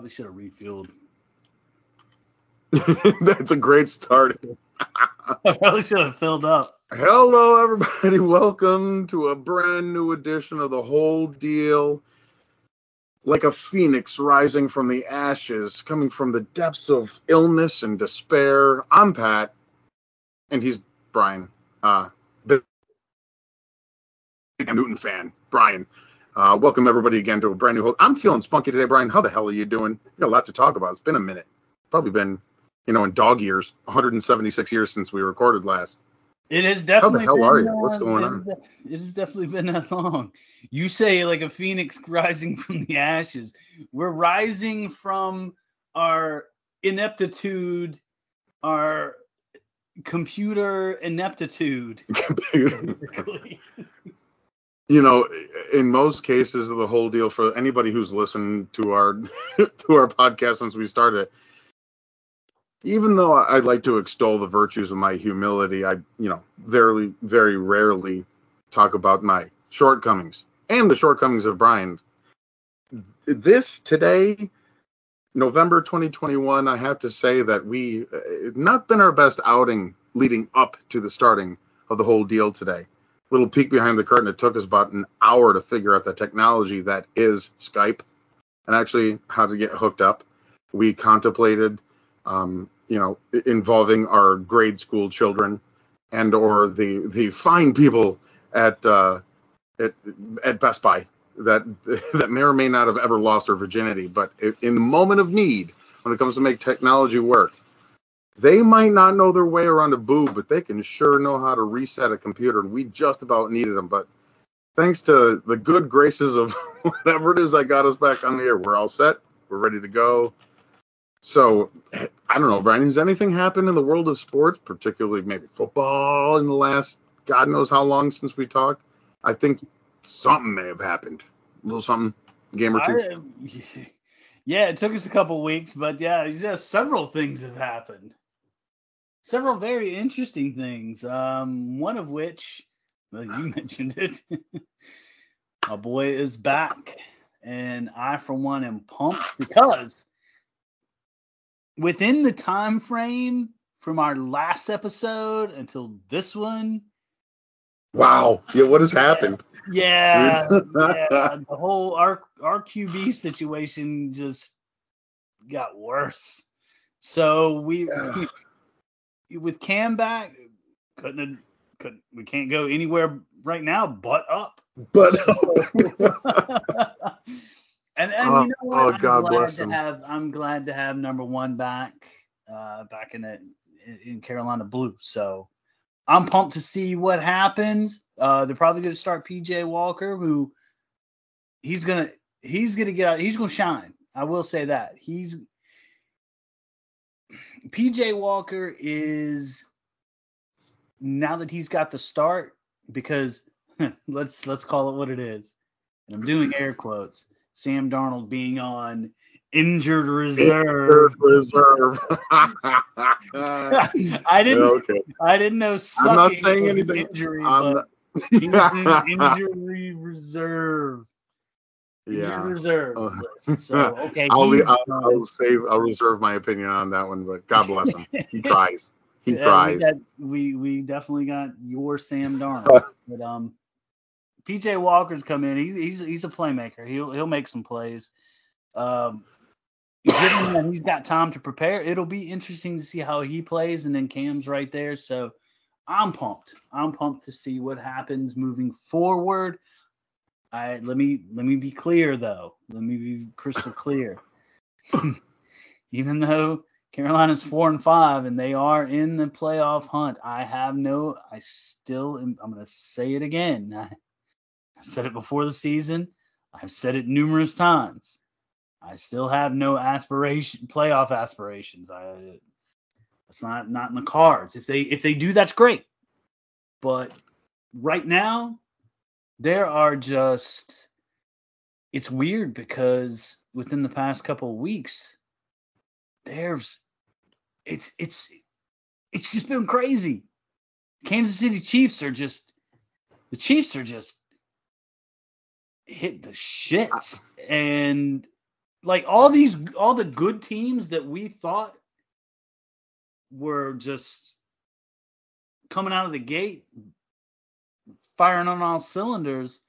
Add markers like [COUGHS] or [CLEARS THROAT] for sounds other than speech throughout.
Probably should have refueled. [LAUGHS] That's a great start. [LAUGHS] I probably should have filled up. Hello, everybody. [LAUGHS] Welcome to a brand new edition of the whole deal. Like a phoenix rising from the ashes, coming from the depths of illness and despair. I'm Pat, and he's Brian. Uh, big Newton fan, Brian. Uh, welcome everybody again to a brand new. Whole- I'm feeling spunky today, Brian. How the hell are you doing? We got a lot to talk about. It's been a minute. Probably been, you know, in dog years, 176 years since we recorded last. It has definitely. hell been, are you? What's going it on? de- It has definitely been that long. You say like a phoenix [LAUGHS] rising from the ashes. We're rising from our ineptitude, our computer ineptitude. [LAUGHS] [LAUGHS] you know, in most cases, the whole deal for anybody who's listened to our [LAUGHS] to our podcast since we started, even though I like to extol the virtues of my humility, I, you know, very very rarely talk about my shortcomings and the shortcomings of Brian. This today, November 2021, I have to say that we uh, not been our best outing leading up to the starting of the whole deal today little peek behind the curtain. It took us about an hour to figure out the technology that is Skype and actually how to get hooked up. We contemplated, um, you know, involving our grade school children and or the the fine people at uh, at at Best Buy that [LAUGHS] that may or may not have ever lost their virginity, but in the moment of need, when it comes to make technology work, they might not know their way around a boob, but they can sure know how to reset a computer, and we just about needed them. But thanks to the good graces of [LAUGHS] whatever it is that got us back on the air, we're all set. We're ready to go. So I don't know, Brian. Has anything happened in the world of sports, particularly maybe football, in the last God knows how long since we talked? I think something may have happened. A little something, game or two. I- [LAUGHS] yeah, it took us a couple weeks, but yeah, yeah, several things have happened. Several very interesting things. Um, one of which, well, you [LAUGHS] mentioned it. [LAUGHS] My boy is back, and I, for one, am pumped because within the time frame from our last episode until this one, Wow. Yeah, what has happened? yeah, [LAUGHS] yeah, the whole R RQB situation just got worse. So we, we with Cam back, couldn't have, couldn't we can't go anywhere right now but up. But [LAUGHS] [LAUGHS] and and Oh, you know what? oh, I'm God glad bless to him. have I'm glad to have number one back uh back in the in Carolina Blue. So I'm pumped to see what happens. Uh they're probably gonna start PJ Walker, who he's gonna he's gonna get out he's gonna shine. I will say that. He's PJ Walker is now that he's got the start because [LAUGHS] let's let's call it what it is. And I'm doing air quotes. Sam Darnold being on injured reserve. reserve. [LAUGHS] I didn't okay. I didn't know I'm not saying anything. injury, I'm not- he in [LAUGHS] injury reserve. Yeah. reserve. Uh, list. [LAUGHS] So okay, I'll, I'll. I'll save. I'll reserve my opinion on that one, but God bless him. He [LAUGHS] tries. He Yeah, we, tries. got, we we definitely got your Sam Darnold. [LAUGHS] but um, PJ Walker's come in. He, he's he's a playmaker. He'll he'll make some plays. Um, given that he's got time to prepare, it'll be interesting to see how he plays. And then Cam's right there, so I'm pumped. I'm pumped to see what happens moving forward. I let me let me be clear though. Let me be crystal clear. [CLEARS THROAT] Even though Carolina's four and five and they are in the playoff hunt, I have no. I still. Am, I'm gonna say it again. I, [LAUGHS] I said it before the season. I've said it numerous times. I still have no aspiration, playoff aspirations. I, it's not not in the cards. If they if they do, that's great. But right now, there are just it's weird because within the past couple of weeks, there's it's it's it's just been crazy. Kansas City Chiefs are just the Chiefs are just hit the shits and like all these all the good teams that we thought were just coming out of the gate firing on all cylinders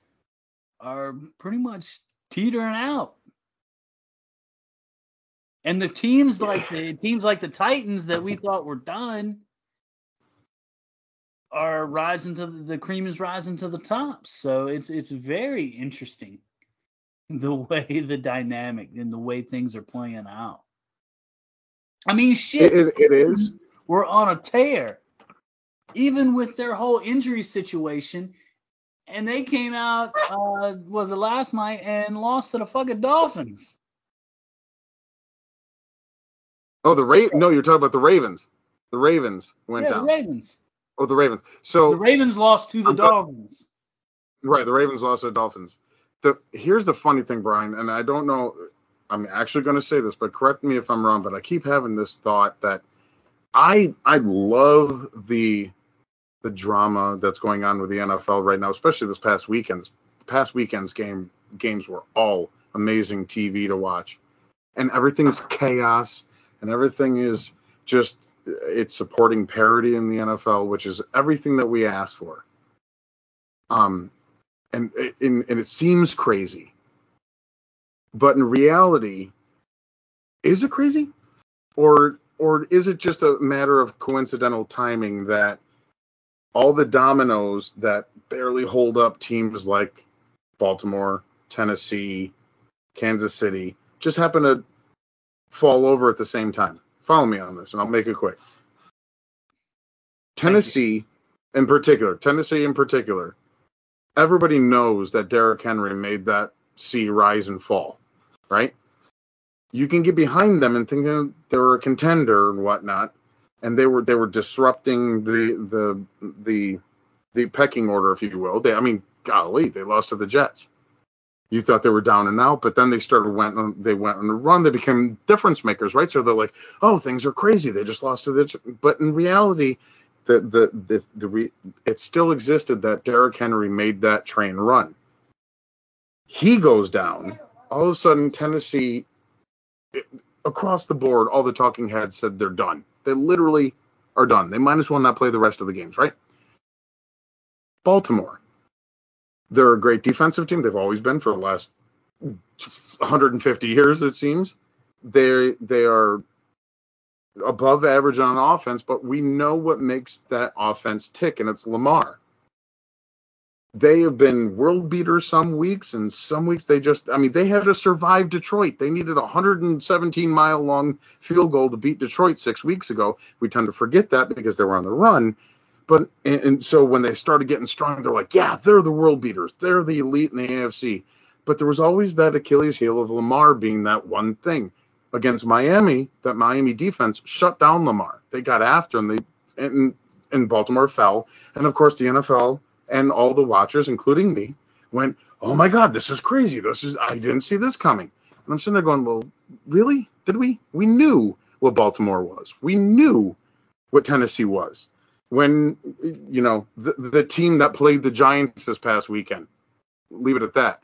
are pretty much teetering out. And the teams like the teams like the Titans that we thought were done are rising to the, the cream is rising to the top. So it's it's very interesting the [LAUGHS] way the dynamic and the way things are playing out. I mean, shit. It, it, it is. We're on a tear, even with their whole injury situation. And they came out, uh, was it last night, and lost to the fucking Dolphins. Oh, the Ra- No, you're talking about the Ravens. The Ravens went yeah, down. the Ravens. Oh, the Ravens. So The Ravens lost to the I'm go- Dolphins. Right, the Ravens lost to the Dolphins. The here's the funny thing, Brian, and I don't know. I'm actually going to say this, but correct me if I'm wrong. But I keep having this thought that I I love the the drama that's going on with the NFL right now, especially this past weekend's past weekend's game games were all amazing TV to watch, and everything's chaos and everything is just it's supporting parity in the NFL, which is everything that we ask for. Um, and and, and it seems crazy, but in reality, is it crazy, or or is it just a matter of coincidental timing that all the dominoes that barely hold up teams like Baltimore, Tennessee, Kansas City just happen to fall over at the same time? Follow me on this, and I'll make it quick. Tennessee, in particular, Tennessee in particular, everybody knows that Derrick Henry made that sea rise and fall, right? You can get behind them and think that they were a contender and whatnot, and they were they were disrupting the the the the pecking order, if you will. They, I mean, golly, they lost to the Jets. You thought they were down and out, but then they started went on, they went on a run. They became difference makers, right? So they're like, oh, things are crazy. They just lost to the, J-" but in reality, the the the, the re, it still existed that Derrick Henry made that train run. He goes down. All of a sudden, Tennessee, across the board, all the talking heads said they're done. They literally are done. They might as well not play the rest of the games, right? Baltimore. They're a great defensive team. They've always been for the last 150 years, it seems. They they are above average on offense, but we know what makes that offense tick, and it's Lamar. They have been world beaters some weeks, and some weeks they just, I mean, they had to survive Detroit. They needed a 117 mile long field goal to beat Detroit six weeks ago. We tend to forget that because they were on the run. But, and, and so when they started getting strong, they're like, yeah, they're the world beaters. They're the elite in the AFC. But there was always that Achilles heel of Lamar being that one thing against Miami, that Miami defense shut down Lamar. They got after him. They and and Baltimore fell. And of course the NFL and all the watchers, including me, went, Oh my God, this is crazy. This is I didn't see this coming. And I'm sitting there going, Well, really? Did we? We knew what Baltimore was. We knew what Tennessee was. When you know the the team that played the Giants this past weekend. Leave it at that.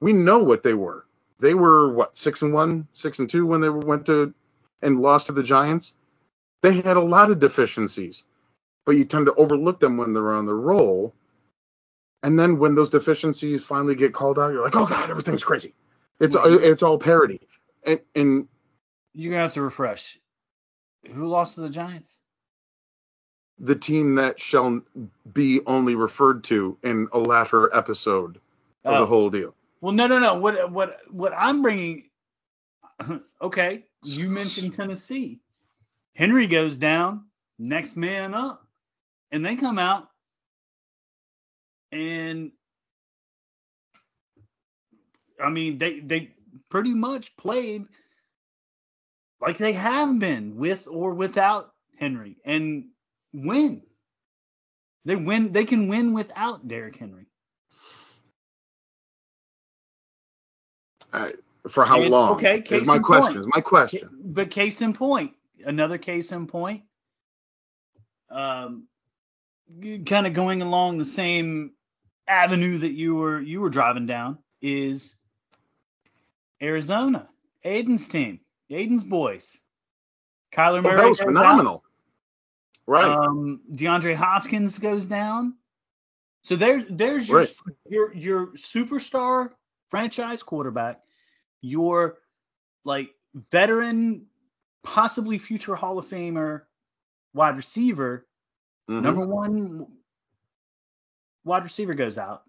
We know what they were they were what six and one, six and two when they went to and lost to the Giants. They had a lot of deficiencies, but you tend to overlook them when they're on the roll. And then when those deficiencies finally get called out, you're like, oh god, everything's crazy. It's it's all parody. And, and You're gonna have to refresh. Who lost to the Giants? the team that shall be only referred to in a latter episode of Oh. the whole deal. Well, no, no, no. What what what I'm bringing? [LAUGHS] Okay, you mentioned Tennessee. Henry goes down, next man up, and they come out and I mean they they pretty much played like they have been with or without Henry and win. They win. They can win without Derrick Henry. Uh, for how And- long? okay, is case my in question. point. Is my question. But case in point, another case in point, um, kind of going along the same avenue that you were you were driving down is Arizona, Aiden's team, Aiden's boys. Kyler Oh, Murray that was phenomenal. out. Right. Um, DeAndre Hopkins goes down. So there's there's your Right. your your superstar franchise quarterback, your like veteran, possibly future Hall of Famer wide receiver, Mhm. number one wide receiver goes out.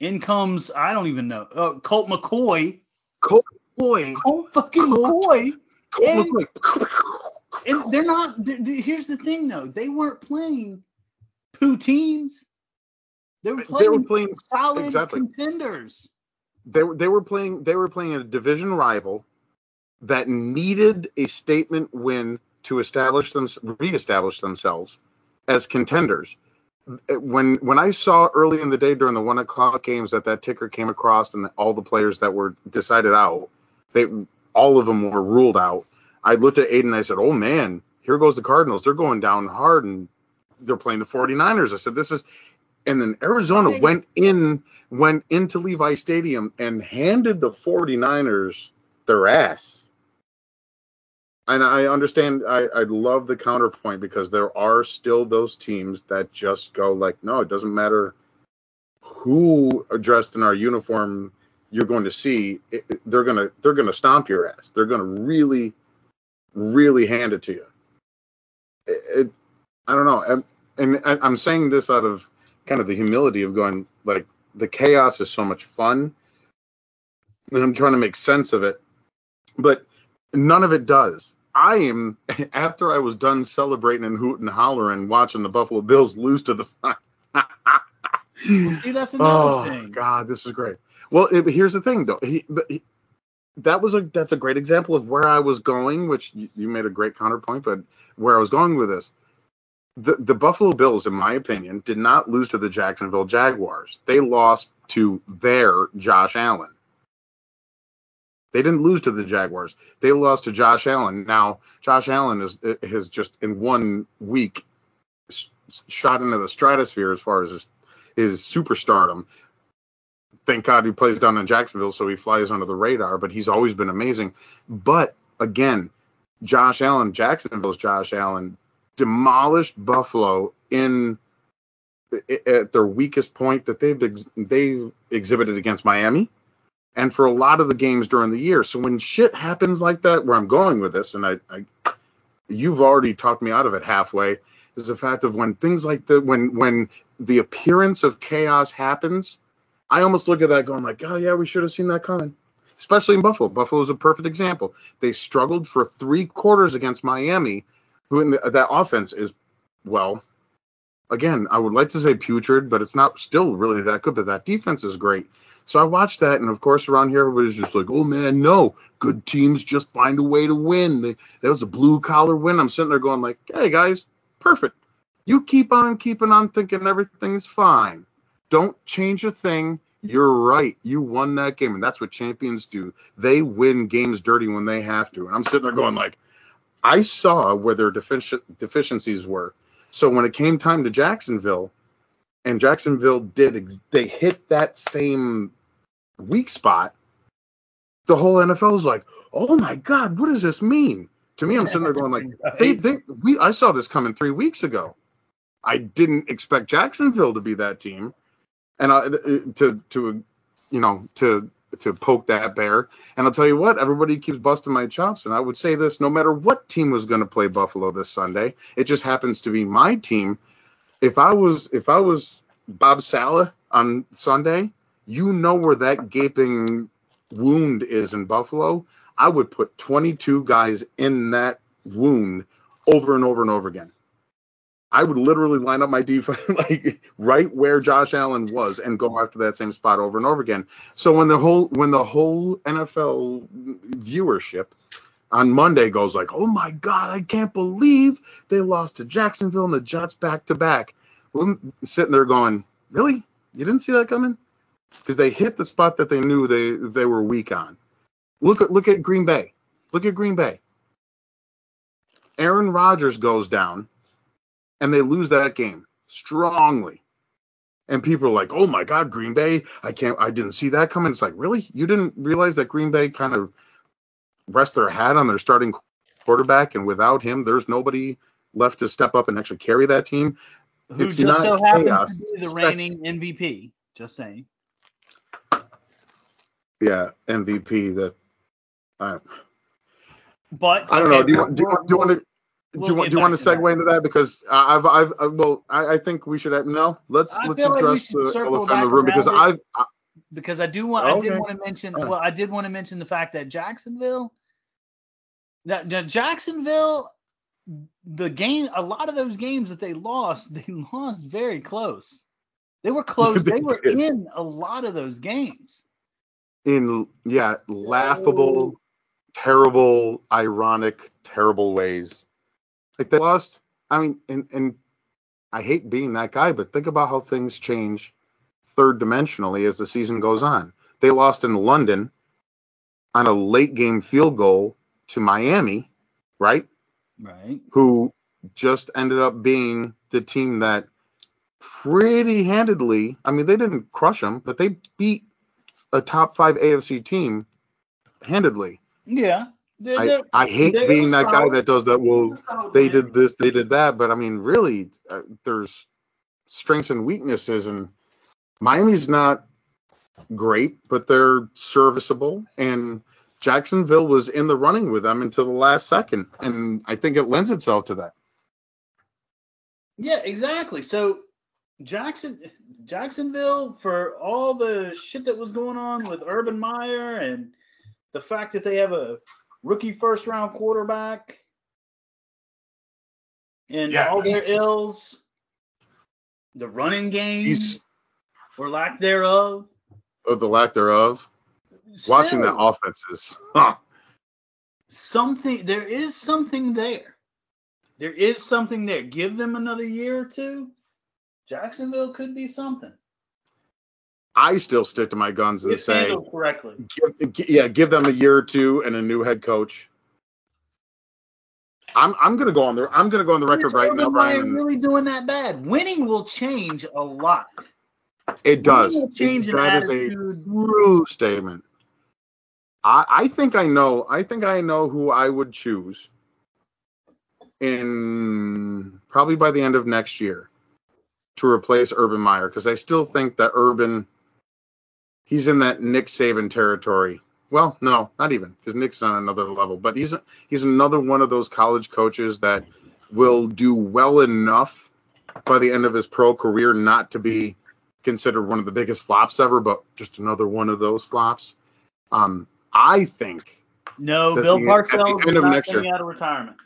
In comes I don't even know uh, Colt McCoy. Colt McCoy. Colt fucking McCoy. Colt and- McCoy. And [LAUGHS] they're not. they they- here's the thing, though. They weren't playing poo teams. They were playing, They were playing solid exactly. contenders. they were they were playing they were playing a division rival that needed a statement win to establish them reestablish themselves as contenders. When when I saw early in the day during the one o'clock games that that ticker came across and all the players that were decided out, they all of them were ruled out. I looked at Aiden and I said, "Oh man, here goes the Cardinals. They're going down hard and they're playing the 49ers." I said, "This is," and then Arizona went in went into Levi Stadium and handed the 49ers their ass. And I understand, I, I love the counterpoint because there are still those teams that just go like, no, it doesn't matter who are dressed in our uniform you're going to see, it, they're gonna they're gonna stomp your ass. They're gonna really, really hand it to you. It, it I don't know, and, and I'm saying this out of kind of the humility of going like the chaos is so much fun and i'm trying to make sense of it but none of it does i am [LAUGHS] after i was done celebrating and hooting and hollering watching the buffalo bills lose to the See, that's another [LAUGHS] oh thing. god this is great well it, here's the thing though he, but he, that was a that's a great example of where i was going which you, you made a great counterpoint but where i was going with this the, the Buffalo Bills, in my opinion, did not lose to the Jacksonville Jaguars. They lost to their Josh Allen. They didn't lose to the Jaguars. They lost to Josh Allen. Now, Josh Allen is has just in one week shot into the stratosphere as far as his, his superstardom. Thank God he plays down in Jacksonville, so he flies under the radar. But he's always been amazing. But again, Josh Allen, Jacksonville's Josh Allen, demolished Buffalo in at their weakest point that they've ex- they've exhibited against Miami and for a lot of the games during the year. So when shit happens like that, where I'm going with this, and I, I you've already talked me out of it halfway, is the fact of when things like that, when when the appearance of chaos happens, I almost look at that going like, oh yeah, we should have seen that coming. Especially in Buffalo. Buffalo is a perfect example. They struggled for three quarters against Miami, who in the, that offense is, well, again, I would like to say putrid, but it's not still really that good. But that defense is great. So I watched that, and of course, around here, everybody's just like, "Oh man, no, good teams just find a way to win." They, that was a blue collar win. I'm sitting there going like, "Hey guys, perfect. You keep on keeping on thinking everything's fine. Don't change a thing. You're right. You won that game, and that's what champions do. They win games dirty when they have to." And I'm sitting there going like, I saw where their defici- deficiencies were. So when it came time to Jacksonville, and Jacksonville did, they hit that same weak spot. The whole NFL is like, oh my God, what does this mean? To me, I'm sitting there going like, [LAUGHS] they, they, we, I saw this coming three weeks ago. I didn't expect Jacksonville to be that team, and I, uh, to, to, you know, to to poke that bear. And I'll tell you what, everybody keeps busting my chops, and I would say this: no matter what team was going to play Buffalo this Sunday, it just happens to be my team. If I was if I was Bob Saleh on Sunday, you know where that gaping wound is in Buffalo. I would put 22 guys in that wound over and over and over again. I would literally line up my defense [LAUGHS] like right where Josh Allen was and go after that same spot over and over again. So when the whole when the whole NFL viewership on Monday goes like, "Oh my God, I can't believe they lost to Jacksonville and the Jets back to back," I'm sitting there going, "Really? You didn't see that coming?" Because they hit the spot that they knew they they were weak on. Look at look at Green Bay. Look at Green Bay. Aaron Rodgers goes down and they lose that game strongly. And people are like, "Oh my God, Green Bay! I can't, I didn't see that coming." It's like, really? You didn't realize that Green Bay kind of rest their hat on their starting quarterback, and without him, there's nobody left to step up and actually carry that team. Who It's just not so happens to be the reigning MVP. Just saying. Yeah, MVP. That I, But I don't know. Do you want do you want do you want to do we'll you want do you want to to that. segue into that because I- I've I've uh, well I, I think we should have no let's I let's feel like address the elephant in the room because I've I, because I do want I did Okay. want to mention well I did want to mention the fact that Jacksonville now, now Jacksonville the game a lot of those games that they lost [LAUGHS] they lost very close. They were close. [LAUGHS] They they were did. in a lot of those games. In yeah laughable, terrible, ironic, terrible ways. Like they lost. I mean, and and I hate being that guy, but think about how things change third dimensionally as the season goes on. They lost in London on a late game field goal to Miami, right? Right. Who just ended up being the team that pretty handedly, I mean, they didn't crush them, but they beat a top five AFC team handedly. Yeah. They're- I, they're- I hate being that guy that does that. Well, They're solid, they man. did this, they did that, but I mean, really, uh, there's strengths and weaknesses, and Miami's not great, but they're serviceable, and Jacksonville was in the running with them until the last second, and I think it lends itself to that. Yeah, exactly. So Jackson Jacksonville for all the shit that was going on with Urban Meyer and the fact that they have a rookie first round quarterback and Yeah, all their ills, the running game or lack thereof. of the lack thereof. Watching that still, offense is huh, something there is something there. There is something there. Give them another year or two. Jacksonville could be something. I still stick to my guns and say, correctly. give, yeah, give them a year or two and a new head coach. I'm I'm gonna go on the I'm gonna go on the record right now, Brian. and really doing that bad? Winning will change a lot. It does. will change an that is a true statement. I I think I know. I think I know who I would choose in probably by the end of next year to replace Urban Meyer because I still think that Urban he's in that Nick Saban territory. Well, no, not even because Nick's on another level, but he's he's another one of those college coaches that will do well enough by the end of his pro career not to be considered one of the biggest flops ever, but just another one of those flops. Um, I think No, Bill Parcells is not next coming year. out of retirement.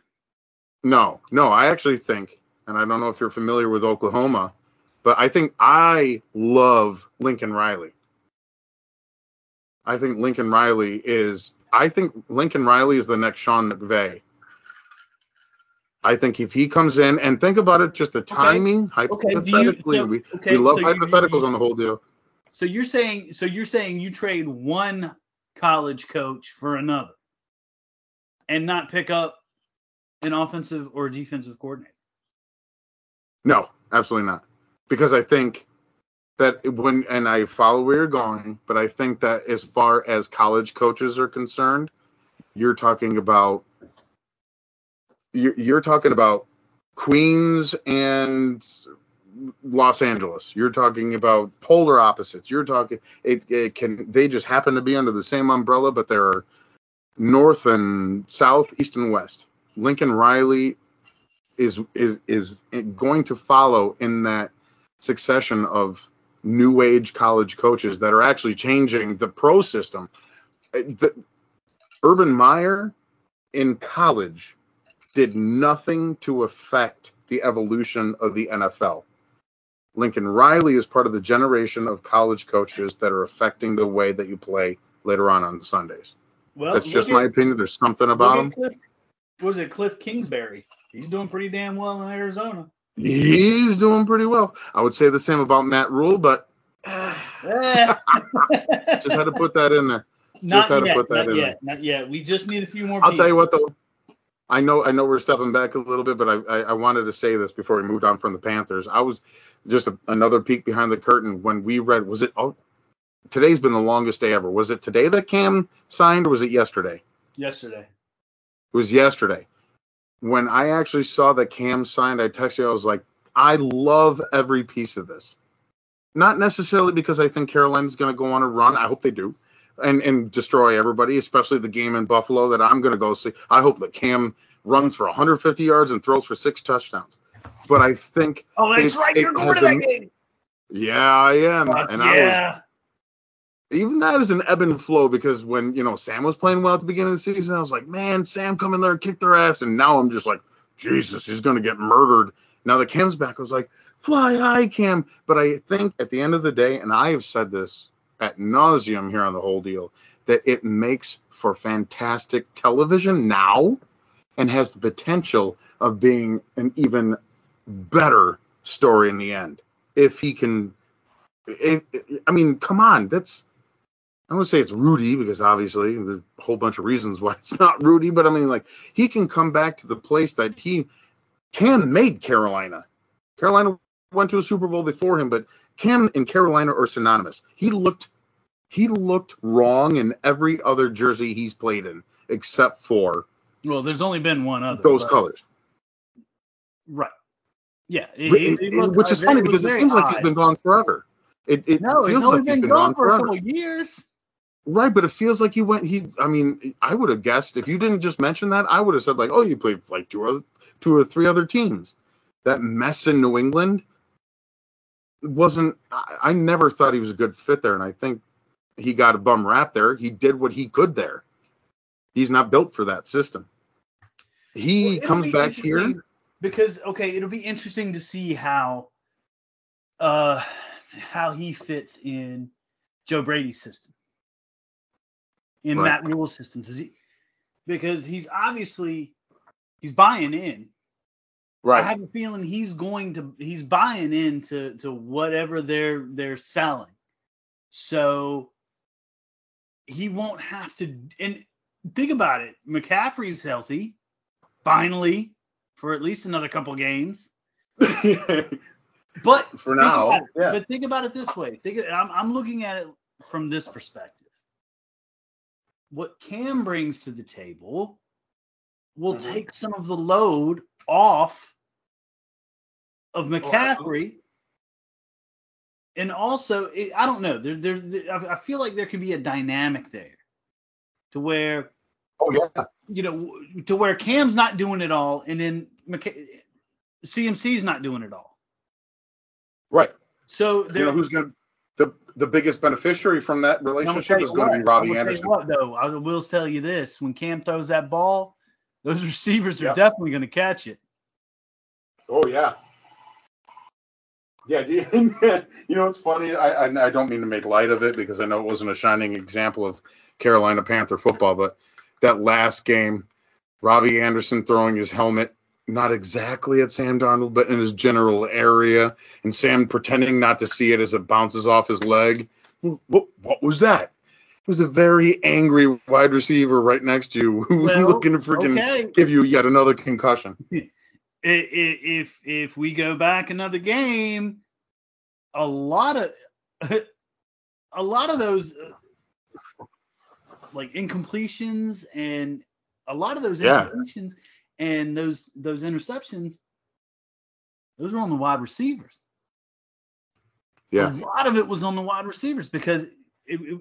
no, no, I actually think, and I don't know if you're familiar with Oklahoma, but I think I love Lincoln Riley. I think Lincoln Riley is. I think Lincoln Riley is the next Sean McVay. I think if he comes in and think about it, just the timing, Okay, you- hypothetically, so- we, okay, we love so you- hypotheticals on the whole deal. So you're saying so you're saying you trade one college coach for another and not pick up an offensive or defensive coordinator. No, absolutely not. Because I think that when and I follow where you're going, but I think that as far as college coaches are concerned, you're talking about you're, you're talking about queens and Los Angeles. You're talking about polar opposites. You're talking it, it can they just happen to be under the same umbrella, but there are north and south, east and west. Lincoln Riley is is is going to follow in that succession of new age college coaches that are actually changing the pro system. Uh, the, Urban Meyer in college did nothing to affect the evolution of the NFL. Lincoln Riley is part of the generation of college coaches that are affecting the way that you play later on on Sundays. Well, that's just at, my opinion. There's something about him. Kliff, was it Kliff Kingsbury? He's doing pretty damn well in Arizona. He's doing pretty well. I would say the same about Matt Rhule, but [LAUGHS] just had to put that in there. Not yet, not yet, not yet. We just need a few more. I'll people. tell you what though. I know, I know we're stepping back a little bit, but I, I, I wanted to say this before we moved on from the Panthers. I was just a, another peek behind the curtain when we read. Was it? Oh, today's been the longest day ever. Was it today that Cam signed, or was it yesterday? Yesterday. It was yesterday. When I actually saw that Cam signed, I texted you. I was like, I love every piece of this. Not necessarily because I think Carolina's going to go on a run. I hope they do and and destroy everybody, especially the game in Buffalo that I'm going to go see. I hope that Cam runs for 150 yards and throws for six touchdowns. But I think oh, that's right, you're going to that game. Yeah, I am, and yeah. I was. Even that is an ebb and flow because when you know Sam was playing well at the beginning of the season, I was like, man, Sam come in there and kick their ass, and now I'm just like, Jesus, he's to get murdered. Now the Cam's back, I was like, fly high, Cam. But I think at the end of the day, and I have said this at nauseum here on the whole deal that it makes for fantastic television now and has the potential of being an even better story in the end if he can i mean come on that's i don't say it's rudy because obviously there's a whole bunch of reasons why it's not rudy but i mean like he can come back to the place that he can made carolina carolina went to a super bowl before him but Cam and Carolina are synonymous. He looked he looked wrong in every other jersey he's played in except for well, there's only been one other. Those but, colors. Right. Yeah. It, it, looked, which is funny because it seems odd. like he's been gone forever. It, it no, feels like he's been gone, gone for a couple years. Right, but it feels like he went. He, I mean, I would have guessed if you didn't just mention that, I would have said like, oh, you played like two or two or three other teams. That mess in New England wasn't I, I never thought he was a good fit there, and I think he got a bum rap there. He did what he could there. He's not built for that system. He well, comes back here because okay, it'll be interesting to see how uh how he fits in Joe Brady's system. In right. Matt Rhule's system. Does he because he's obviously he's buying in Right. I have a feeling he's going to he's buying into to whatever they're they're selling. So he won't have to and think about it. McCaffrey's healthy, finally, for at least another couple games. [LAUGHS] but for now, yeah. But think about it this way. Think I'm I'm looking at it from this perspective. What Cam brings to the table will mm-hmm. take some of the load off of oh, McCaffrey. and also, it, I don't know. There, there, I feel like there could be a dynamic there, to where, oh yeah, you know, to where Cam's not doing it all, and then McC- CMC's not doing it all. Right. So there, you know who's going the biggest beneficiary from that relationship is going to be Robby Anderson. What though? I will tell you this: when Cam throws that ball, those [LAUGHS] receivers are definitely going to catch it. Oh yeah. Yeah, you, [LAUGHS] you know it's funny. I, I, I don't mean to make light of it because I know it wasn't a shining example of Carolina Panther football, but that last game, Robbie Anderson throwing his helmet not exactly at Sam Darnold, but in his general area, and Sam pretending not to see it as it bounces off his leg. What, what was that? It was a very angry wide receiver right next to you [LAUGHS] who was well, looking to freaking okay. give you yet another concussion. [LAUGHS] if if we go back another game, a lot of [LAUGHS] a lot of those uh, like incompletions and a lot of those yeah. incompletions and those those interceptions, those were on the wide receivers. Yeah. A lot of it was on the wide receivers because it, it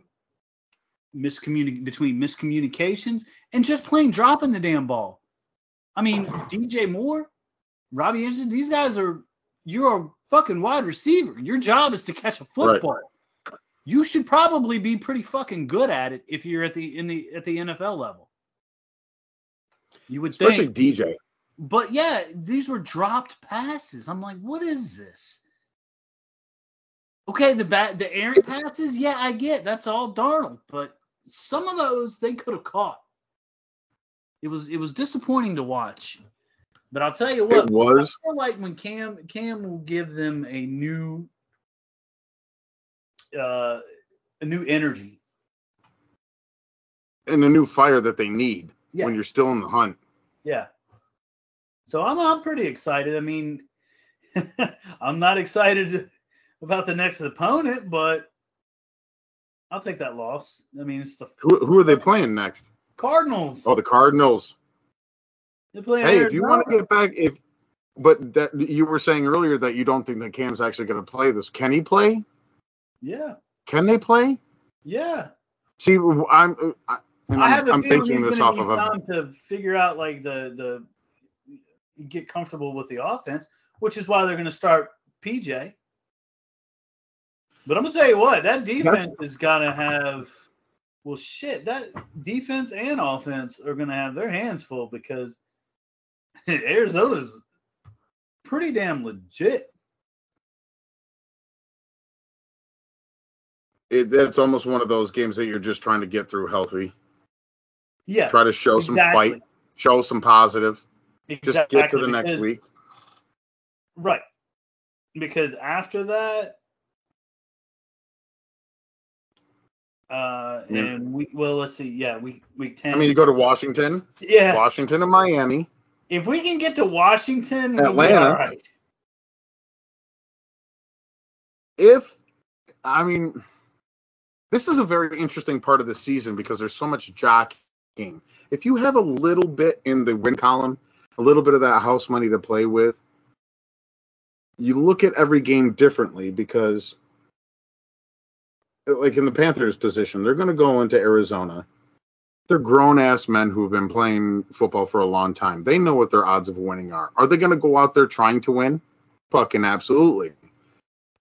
miscommunic between miscommunications and just plain dropping the damn ball. I mean, DJ Moore, Robby Anderson, these guys are you're a fucking wide receiver. Your job is to catch a football. You should probably be pretty fucking good at it if you're at the in the at the NFL level. You would Especially think. DJ. But yeah, these were dropped passes. I'm like, what is this? Okay, the bat, the errant passes, yeah, I get that's all Darnold, but some of those they could have caught. It was it was disappointing to watch. But I'll tell you what, It was. I feel like when Cam Cam will give them a new uh a new energy. And a new fire that they need Yeah. when you're still in the hunt. Yeah. So I'm I'm pretty excited. I mean, [LAUGHS] I'm not excited [LAUGHS] about the next opponent, but I'll take that loss. I mean, it's the Who, who are they playing next? Cardinals. Oh, the Cardinals. They're playing Hey, if you want to get back, if but that you were saying earlier that you don't think that Cam's actually going to play this. Can he play? yeah, Can they play? yeah. See, I'm uh, I, and I have I'm, a I'm feeling he's this off of a, time to figure out like the the get comfortable with the offense, which is why they're going to start PJ. But I'm gonna tell you what, that defense is gonna have. Well, shit, that defense and offense are gonna have their hands full because [LAUGHS] Arizona's pretty damn legit. it, it's almost one of those games that you're just trying to get through healthy. Yeah, Try to show some fight, show some positive. Just get to exactly, the next week. Right. Because after that, uh, Yeah. and we well, let's see, yeah, week week ten. I mean, you go to Washington, yeah, Washington and Miami. if we can get to Washington, Atlanta. all right. If I mean, this is a very interesting part of the season because there's so much jockeying. If you have a little bit in the win column, a little bit of that house money to play with, you look at every game differently because, like in the Panthers' position, they're going to go into Arizona. They're grown ass men who have been playing football for a long time. They know what their odds of winning are. Are they going to go out there trying to win? Fucking absolutely.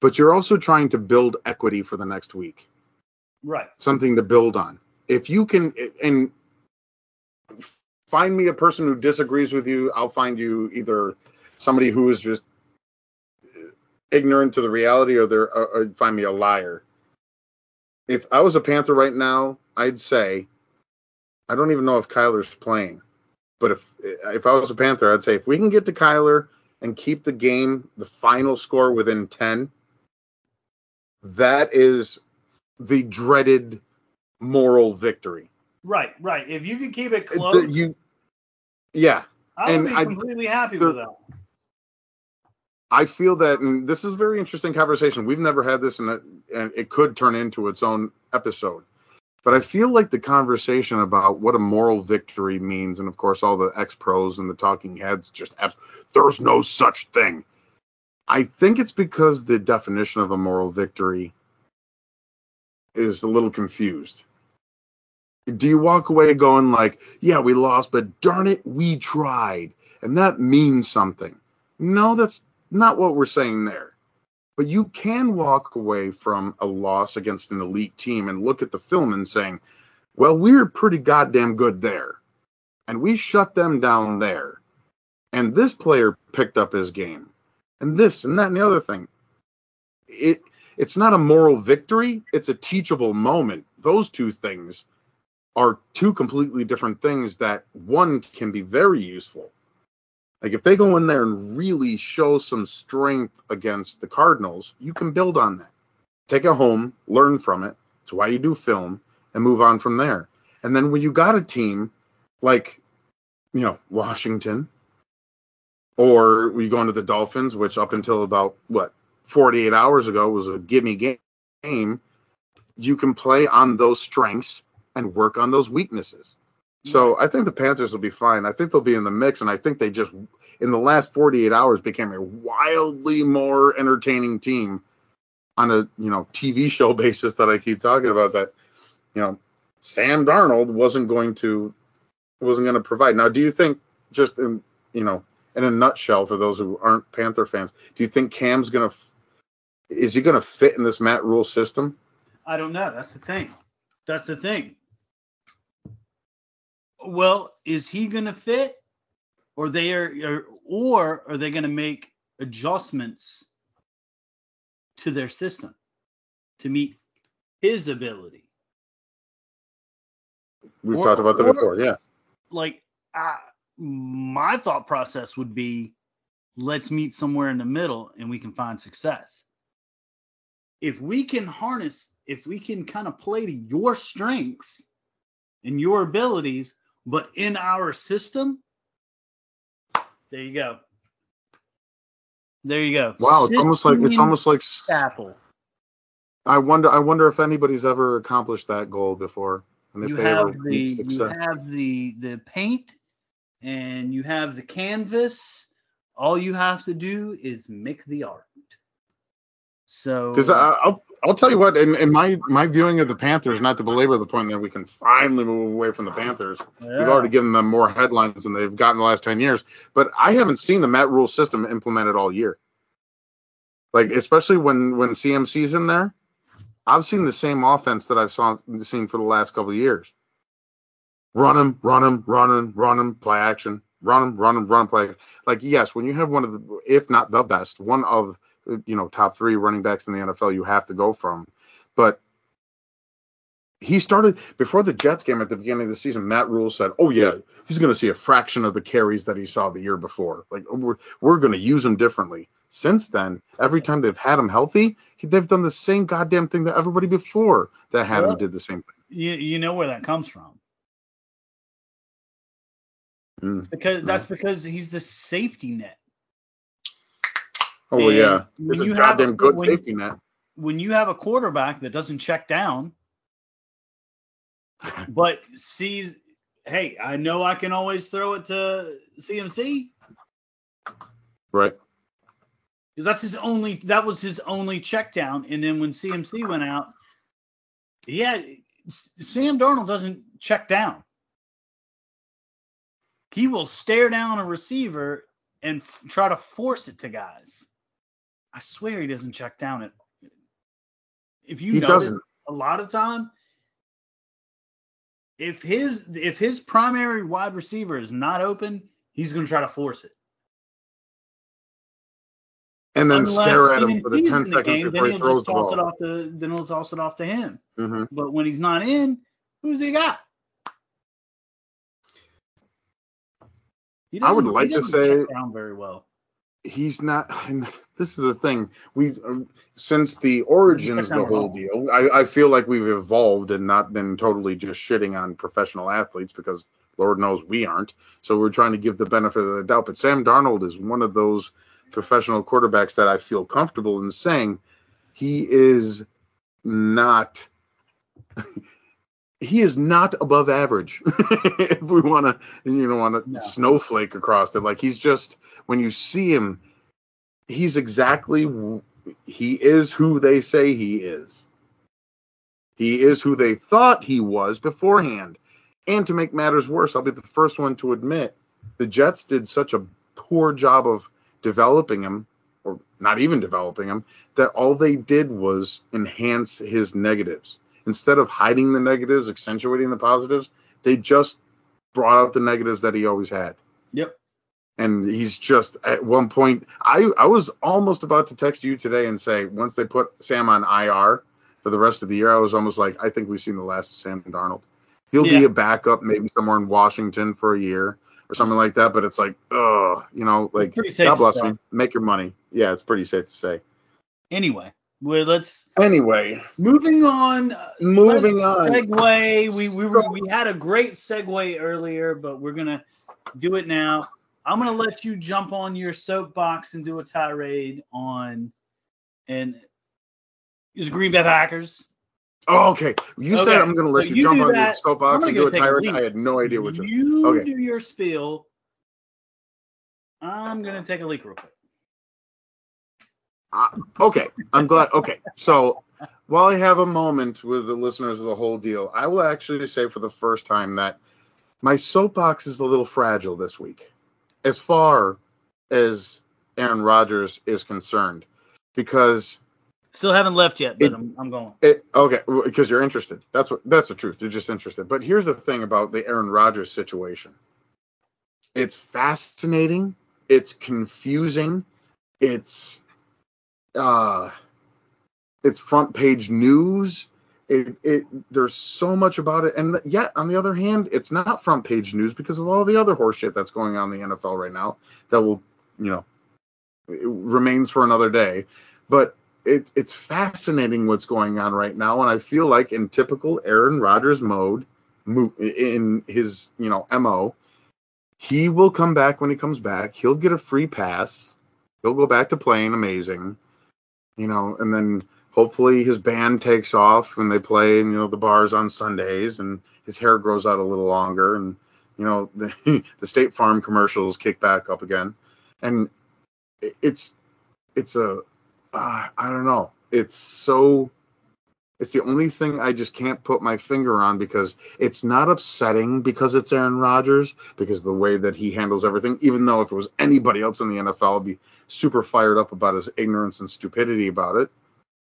But you're also trying to build equity for the next week Right. something to build on. If you can, and find me a person who disagrees with you, I'll find you either somebody who is just ignorant to the reality, or or find me a liar. If I was a Panther right now, I'd say, I don't even know if Kyler's playing, but if if I was a Panther, I'd say if we can get to Kyler and keep the game, the final score within ten, that is the dreaded moral victory. Right. Right. If you can keep it close, you, yeah, I would and be I- completely happy with that. I feel that, and this is a very interesting conversation. We've never had this, and it, and it could turn into its own episode. But I feel like the conversation about what a moral victory means, and of course all the ex pros and the talking heads just there's no such thing. I think it's because the definition of a moral victory is a little confused. Do you walk away going like, yeah, we lost, but darn it, we tried, and that means something? No, that's not what we're saying there. But you can walk away from a loss against an elite team and look at the film and saying, well, we're pretty goddamn good there. And we shut them down there. And this player picked up his game. And this and that and the other thing. It it's not a moral victory, it's a teachable moment. Those two things are two completely different things that one can be very useful. Like if they go in there and really show some strength against the Cardinals, you can build on that. Take it home, learn from it. It's why you do film and move on from there. And then when you got a team like, you know, Washington, or we go into the Dolphins, which up until about what 48 hours ago was a gimme game, you can play on those strengths and work on those weaknesses. So I think the Panthers will be fine. I think they'll be in the mix, and I think they just in the last 48 hours became a wildly more entertaining team on a you know TV show [LAUGHS] basis that I keep talking about that you know Sam Darnold wasn't going to wasn't going to provide. Now, do you think just in you know in a nutshell for those who aren't Panther fans, do you think Cam's going to is he going to fit in this Matt Rhule system? I don't know. That's the thing. That's the thing. Well, is he going to fit, or they are, or are they going to make adjustments to their system to meet his ability? We've Or- talked about that or- before. Yeah. Like, uh, my thought process would be, let's meet somewhere in the middle and we can find success. If we can harness, if we can kind of play to your strengths and your abilities, but in our system, there you go. There you go. Wow. It's almost like it's almost like Apple. I wonder I wonder if anybody's ever accomplished that goal before. And if You they have the you have the the paint and you have the canvas. All you have to do is make the art. So Because I'll I'll tell you what, in, in my my viewing of the Panthers, not to belabor the point that we can finally move away from the Panthers. We've already given them more headlines than they've gotten the last ten years. But I haven't seen the Matt Rhule system implemented all year. Like especially when when CMC's in there, I've seen the same offense that I've saw, seen for the last couple of years. Run him, run him, run him, run him, play action, run him, run him, run him, play. Like yes, when you have one of the, if not the best, one of you know top three running backs in the NFL, you have to go from. But he started before the Jets game at the beginning of the season. Matt Rhule said, "Oh yeah, he's going to see a fraction of the carries that he saw the year before. Like we're we're going to use him differently." Since then, every time they've had him healthy, they've done the same goddamn thing that everybody before that had Well- him did the same thing. you you know where that comes from. Mm. Because that's because he's the safety net. Oh And yeah, when it's a you have goddamn a- good when- safety net. when you have a quarterback that doesn't check down, [LAUGHS] but sees, hey, I know I can always throw it to CMC. Right. That's his only. That was his only check down. And then when CMC went out, yeah, Sam Darnold doesn't check down. He will stare down a receiver and f- try to force it to guys. I swear he doesn't check down it. If you He notice, doesn't. a lot of time, if his if his primary wide receiver is not open, he's going to try to force it. And then Unless stare at him for the CMC's 10 in the seconds game, before then he he'll throws the toss it off to then he'll toss it off to him. hmm But when he's not in, who's he got? He I would like to say- check down very well. He's not and this is the thing. We since the origins the whole deal I, I feel like we've evolved and not been totally just shitting on professional athletes because lord knows we aren't. So we're trying to give the benefit of the doubt. But sam darnold is one of those professional quarterbacks that i feel comfortable in saying he is not he is not above average. [LAUGHS] If we want to you know want to No. snowflake across it like he's just when you see him he's exactly he is who they say he is. He is who they thought he was beforehand. And to make matters worse i'll be the first one to admit the jets did such a poor job of developing him or not even developing him that all they did was enhance his negatives instead of hiding the negatives accentuating the positives they just brought out the negatives that he always had Yep. and he's just at one point I I was almost about to text you today and say once they put Sam on IR for the rest of the year I was almost like I think we've seen the last of Sam Darnold. He'll be a backup maybe somewhere in Washington for a year or something like that but it's like oh you know like God bless me make your money. Yeah, it's pretty safe to say. Anyway, let's Anyway, moving on. moving on. Segue. We we were, we had a great segue earlier, but we're gonna do it now. I'm gonna let you jump on your soapbox and do a tirade on and the Green Bay Packers. Oh, okay. You said I'm going to let so you, you jump on your that. Soapbox and do a tirade. leak. I had no idea what you. You Okay. do your spiel. I'm gonna take a leak real quick. Uh, okay, I'm glad. Okay, so while I have a moment with the listeners of the whole deal, I will actually say for the first time that my soapbox is a little fragile this week, as far as Aaron Rodgers is concerned, because Still haven't left yet, but It- I'm, I'm going. it, okay, because you're interested. That's what that's the truth. You're just interested. But here's the thing about the Aaron Rodgers situation. It's fascinating. It's confusing. It's uh it's front page news. It, it there's so much about it, and yet on the other hand, it's not front page news because of all the other horseshit that's going on in the NFL right now. That will, you know, remains for another day. But it, it's fascinating what's going on right now, and I feel like in typical Aaron Rodgers mode, mo- in his you know mo, he will come back when he comes back. He'll get a free pass. He'll go back to playing amazing, you know, and then hopefully his band takes off and they play in you know the bars on Sundays, and his hair grows out a little longer, and you know [LAUGHS] the the State Farm commercials kick back up again, and it's it's a uh, I don't know. It's so. It's the only thing I just can't put my finger on because it's not upsetting because it's Aaron Rodgers because the way that he handles everything. Even though if it was anybody else in the NFL, I'd be super fired up about his ignorance and stupidity about it.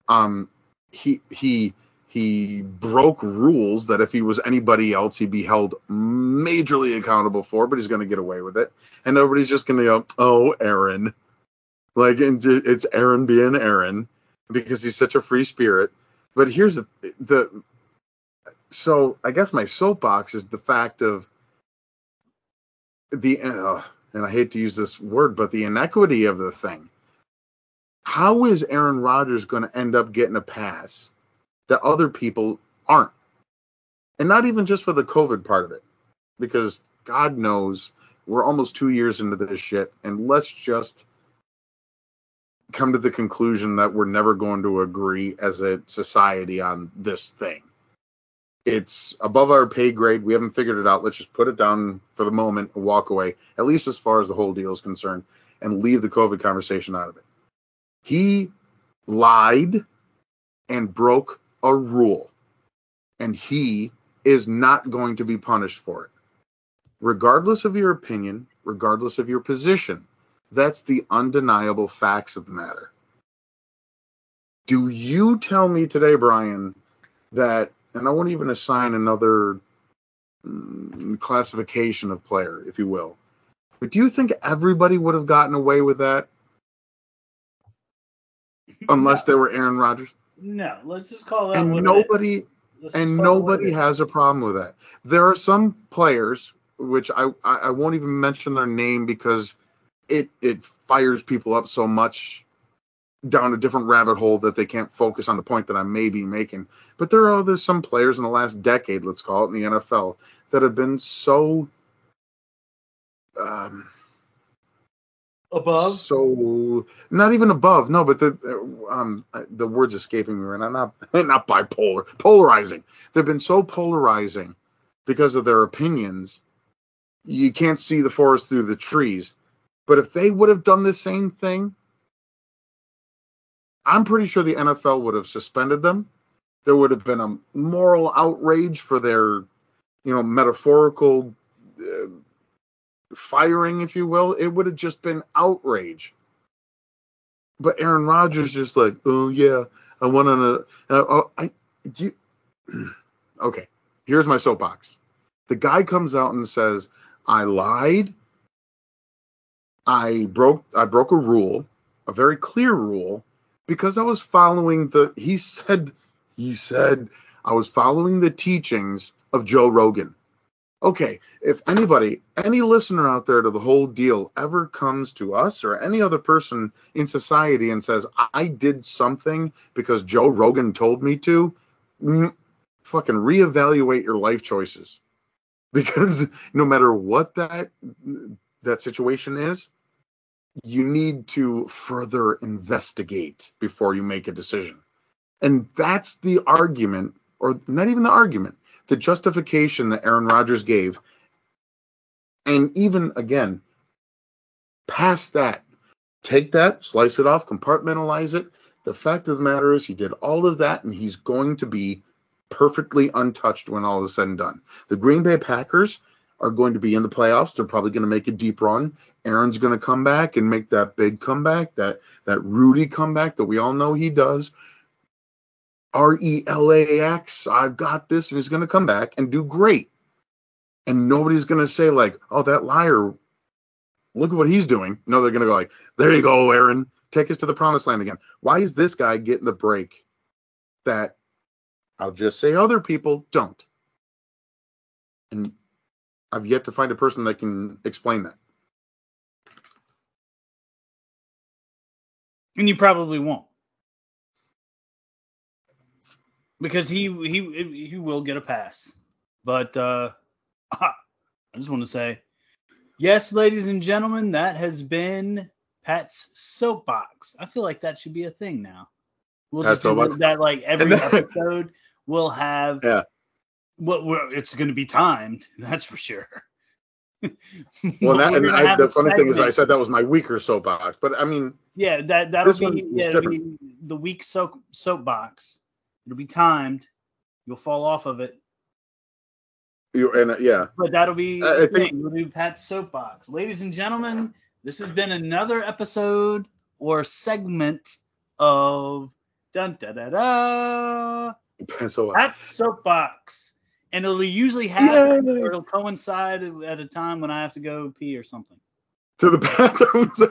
Um, he he he broke rules that if he was anybody else, he'd be held majorly accountable for, but he's going to get away with it, and nobody's just going to go, "Oh, Aaron." Like it's Aaron being Aaron because he's such a free spirit. But here's the, the so I guess my soapbox is the fact of the uh, and I hate to use this word, but the inequity of the thing. How is Aaron Rodgers going to end up getting a pass that other people aren't? And not even just for the COVID part of it, because God knows we're almost two years into this shit, and let's just come to the conclusion that we're never going to agree as a society on this thing. It's above our pay grade. We haven't figured it out. Let's just put it down for the moment and walk away, at least as far as the whole deal is concerned, and leave the COVID conversation out of it. He lied and broke a rule, and he is not going to be punished for it. Regardless of your opinion, regardless of your position, that's the undeniable facts of the matter. Do you tell me today, Brian, that, and I won't even assign another mm, classification of player, if you will, but do you think everybody would have gotten away with that unless they were Aaron Rodgers? No, let's just call that. And nobody, and it nobody has a problem with that. There are some players, which I I won't even mention their name because it it fires people up so much down a different rabbit hole that they can't focus on the point that I may be making. But there are there's some players in the last decade, let's call it, in the NFL that have been so um, above. so not even above, no, but the um the words escaping me right now. Not [LAUGHS] not bipolar, polarizing. They've been so polarizing because of their opinions. You can't see the forest through the trees. But if they would have done the same thing, I'm pretty sure the NFL would have suspended them. There would have been a moral outrage for their, you know, metaphorical uh, firing, if you will. It would have just been outrage. But Aaron Rodgers just like, oh yeah, I went on a, uh, oh, I, do you, [CLEARS THROAT] okay. Here's my soapbox. The guy comes out and says, I lied. I broke, I broke a rule, a very clear rule, because I was following the. He said, he said, I was following the teachings of Joe Rogan okay, if anybody, any listener out there to the whole deal ever comes to us or any other person in society and says, I did something because Joe Rogan told me to, mm, fucking reevaluate your life choices. [LAUGHS] Because no matter what that that situation is, you need to further investigate before you make a decision. And that's the argument, or not even the argument, the justification that Aaron Rodgers gave. And even again, past that, take that, slice it off, compartmentalize it. The fact of the matter is, he did all of that, and he's going to be perfectly untouched when all is said and done. The Green Bay Packers are going to be in the playoffs. They're probably going to make a deep run. Aaron's going to come back and make that big comeback, that that Rudy comeback that we all know he does. R E L A X, I've got this, and he's going to come back and do great. And nobody's going to say like, "Oh, that liar, look at what he's doing." No, they're going to go like, "There you go, Aaron, take us to the promised land again." Why is this guy getting the break that I'll just say other people don't? And I've yet to find a person that can explain that. And you probably won't. Because he he he will get a pass. But uh [LAUGHS] I just want to say yes, ladies and gentlemen, that has been Pat's soapbox. I feel like that should be a thing now. We'll Pat's just do soapbox? that like every [LAUGHS] episode will have Yeah. Well, well it's going to be timed, [LAUGHS] that's for sure. [LAUGHS] Well, that, and I, the funny thing is, I said that was my weaker soapbox, but I mean, Yeah, that that'll be yeah, be the weak soap soapbox. It'll be timed. You'll fall off of it, you and uh, yeah, but that'll be I- I think- We'll do Pat's soapbox. Ladies and gentlemen, this has been another episode or segment of dun da da da [LAUGHS] so Pat's soapbox, and it'll usually happen Yay. or it'll coincide at a time when I have to go pee or something. to the [LAUGHS] bathrooms,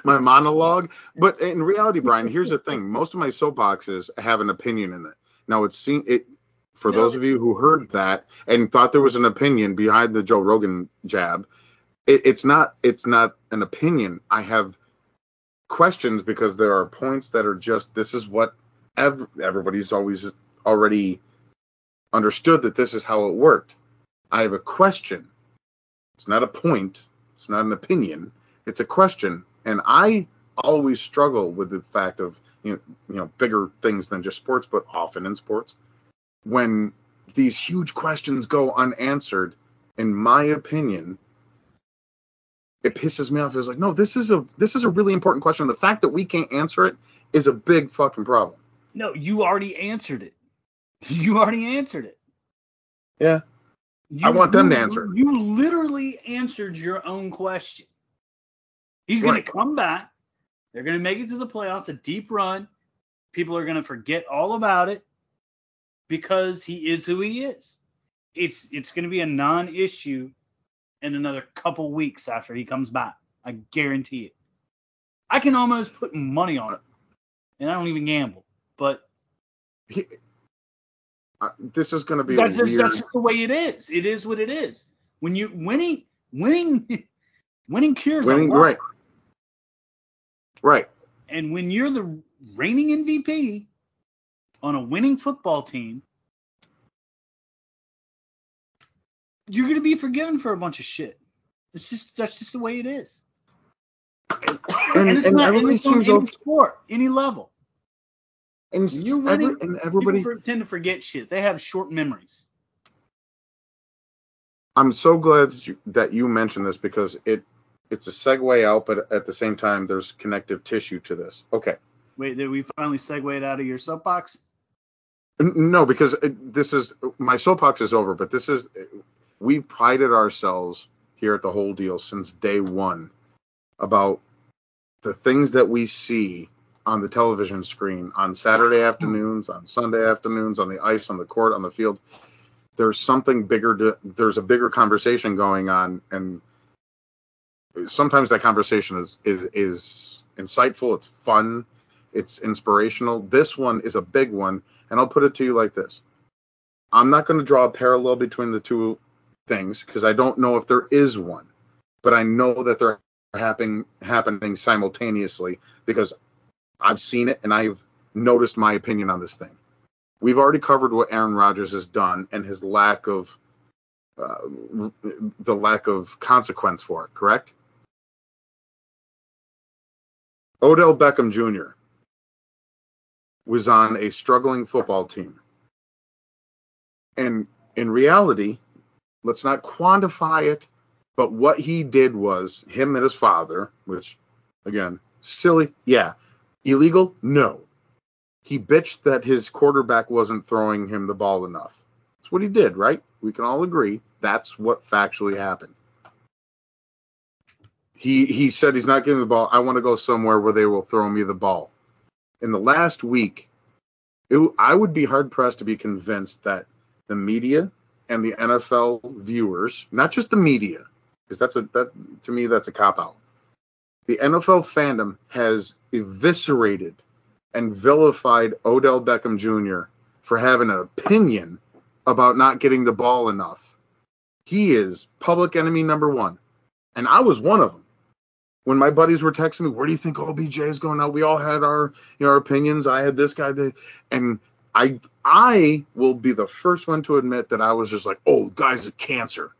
[LAUGHS] my monologue. But in reality, Brian, here's the thing: most of my soapboxes have an opinion in it. Now, it's seen it for No. those of you who heard that and thought there was an opinion behind the Joe Rogan jab. It, it's not. It's not an opinion. I have questions because there are points that are just this is what ev- everybody's always already understood that this is how it worked. I have a question. It's not a point. It's not an opinion. It's a question. And I always struggle with the fact of you know, you know bigger things than just sports, but often in sports, when these huge questions go unanswered. In my opinion, it pisses me off. It's like, no, this is a this is a really important question. The fact that we can't answer it is a big fucking problem. No, you already answered it. You already answered it. Yeah. You, I want them to answer. You literally answered your own question. He's going to come back. They're going to make it to the playoffs, a deep run. People are going to forget all about it because he is who he is. It's it's going to be a non-issue in another couple weeks after he comes back. I guarantee it. I can almost put money on it, and I don't even gamble. But uh, this is going to be that's a just, weird. that's just the way it is. It is what it is. When you winning, winning, [LAUGHS] winning cures winning, a lot. right? Right. And when you're the reigning MVP on a winning football team, you're gonna be forgiven for a bunch of shit. It's just that's just the way it is. And, And, it's and not everybody it's on any sport, any level. And, When you're every- and everybody, people tend to forget shit. They have short memories. I'm so glad that you, that you mentioned this because it it's a segue out, but at the same time, there's connective tissue to this. Okay. Wait, did we finally segued out of your soapbox? No, because it, this is my soapbox is over, but this is we've prided ourselves here at the whole deal since day one about the things that we see on the television screen on Saturday hmm. afternoons, on Sunday afternoons, on the ice, on the court, on the field. There's something bigger. To, there's a bigger conversation going on, and sometimes that conversation is is is insightful. It's fun. It's inspirational. This one is a big one, and I'll put it to you like this: I'm not going to draw a parallel between the two things because I don't know if there is one, but I know that they're happening happening simultaneously because I've seen it and I've noticed my opinion on this thing. We've already covered what Aaron Rodgers has done and his lack of uh, the lack of consequence for it. Correct? Odell Beckham Jr. was on a struggling football team. And in reality, let's not quantify it, but what he did was him and his father, which again, Silly? Yeah. Illegal? No. He bitched that his quarterback wasn't throwing him the ball enough. That's what he did, right? We can all agree that's what factually happened. He he said he's not getting the ball. I want to go somewhere where they will throw me the ball. In the last week, it, I would be hard pressed to be convinced that the media and the NFL viewers, not just the media, because that's a that to me that's a cop out. The NFL fandom has eviscerated and vilified Odell Beckham Jr. for having an opinion about not getting the ball enough. He is public enemy number one, and I was one of them. When my buddies were texting me, where do you think OBJ is going out? We all had our you know, our opinions. I had this guy, that, and I I will be the first one to admit that I was just like, oh, guy's a cancer.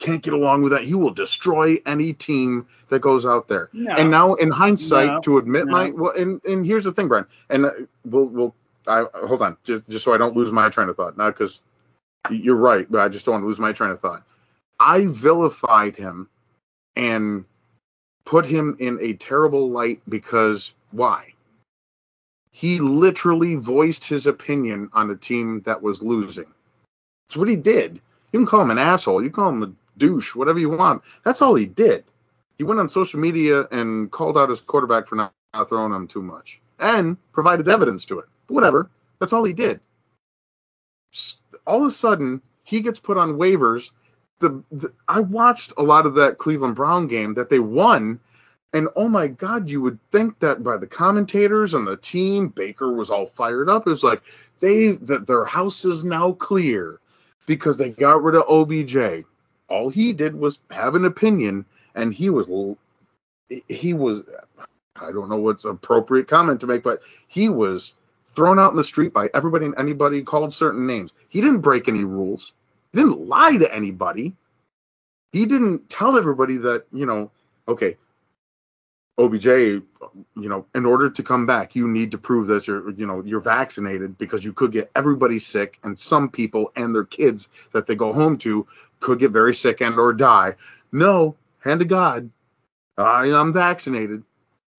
Can't get along with that. He will destroy any team that goes out there. No. And now, in hindsight, No. to admit No. my well, and and here's the thing, Brian, and uh, we'll we'll I hold on, just just so I don't lose my train of thought, not because you're right, but I just don't want to lose my train of thought. I vilified him and put him in a terrible light because why? He literally voiced his opinion on a team that was losing. That's what he did. You can call him an asshole, you can call him a douche, whatever you want. That's all he did. He went on social media and called out his quarterback for not, throwing him too much and provided evidence to it. But whatever. That's all he did. All of a sudden, he gets put on waivers. The, the I watched a lot of that Cleveland Brown game that they won, and oh my God, you would think that by the commentators and the team, Baker was all fired up. It was like they that their house is now clear because they got rid of OBJ. All he did was have an opinion, and he was he was I don't know what's appropriate comment to make, but he was thrown out in the street by everybody and anybody called certain names. He didn't break any rules. He didn't lie to anybody. He didn't tell everybody that, you know, okay, OBJ, you know, in order to come back, you need to prove that you're, you know, you're vaccinated because you could get everybody sick and some people and their kids that they go home to could get very sick and or die. No, hand to God, I am vaccinated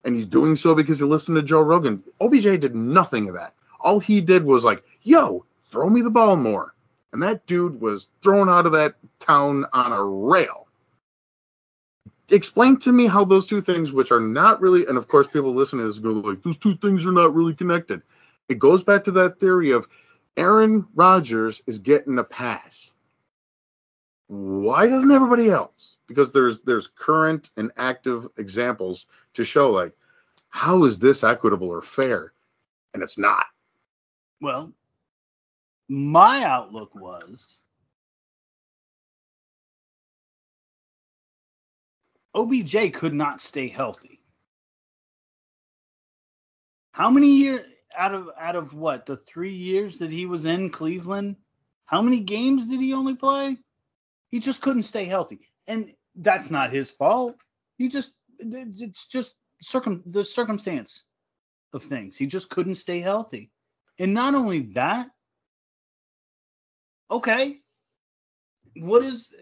and he's doing so because he listened to Joe Rogan. OBJ did nothing of that. All he did was like, "Yo, throw me the ball more," and that dude was thrown out of that town on a rail. Explain to me how those two things, which are not really, and of course people listening to this go like, "Those two things are not really connected." It goes back to that theory of Aaron Rodgers is getting a pass. Why doesn't everybody else? Because there's there's current and active examples to show like how is this equitable or fair? And it's not. Well, my outlook was OBJ could not stay healthy. How many years out of out of what the three years that he was in Cleveland? How many games did he only play? He just couldn't stay healthy, and that's not his fault. He just it's just circum the circumstance of things. He just couldn't stay healthy. And not only that, okay, what is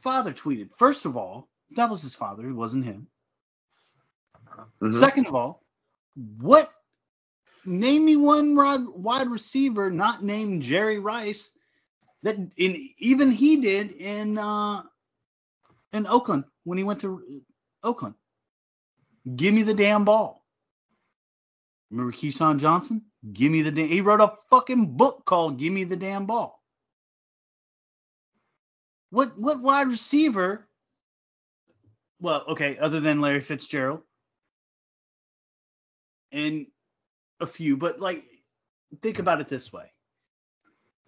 father tweeted? First of all, that was his father, it wasn't him. Mhm. Second of all, what name me one wide, wide receiver not named Jerry Rice that in even he did in uh in Oakland when he went to Oakland. Give me the damn ball. Remember Keyshawn Johnson? Give me the damn. He wrote a fucking book called "Give Me the Damn Ball." What what wide receiver? Well, okay, other than Larry Fitzgerald and a few, but like think about it this way: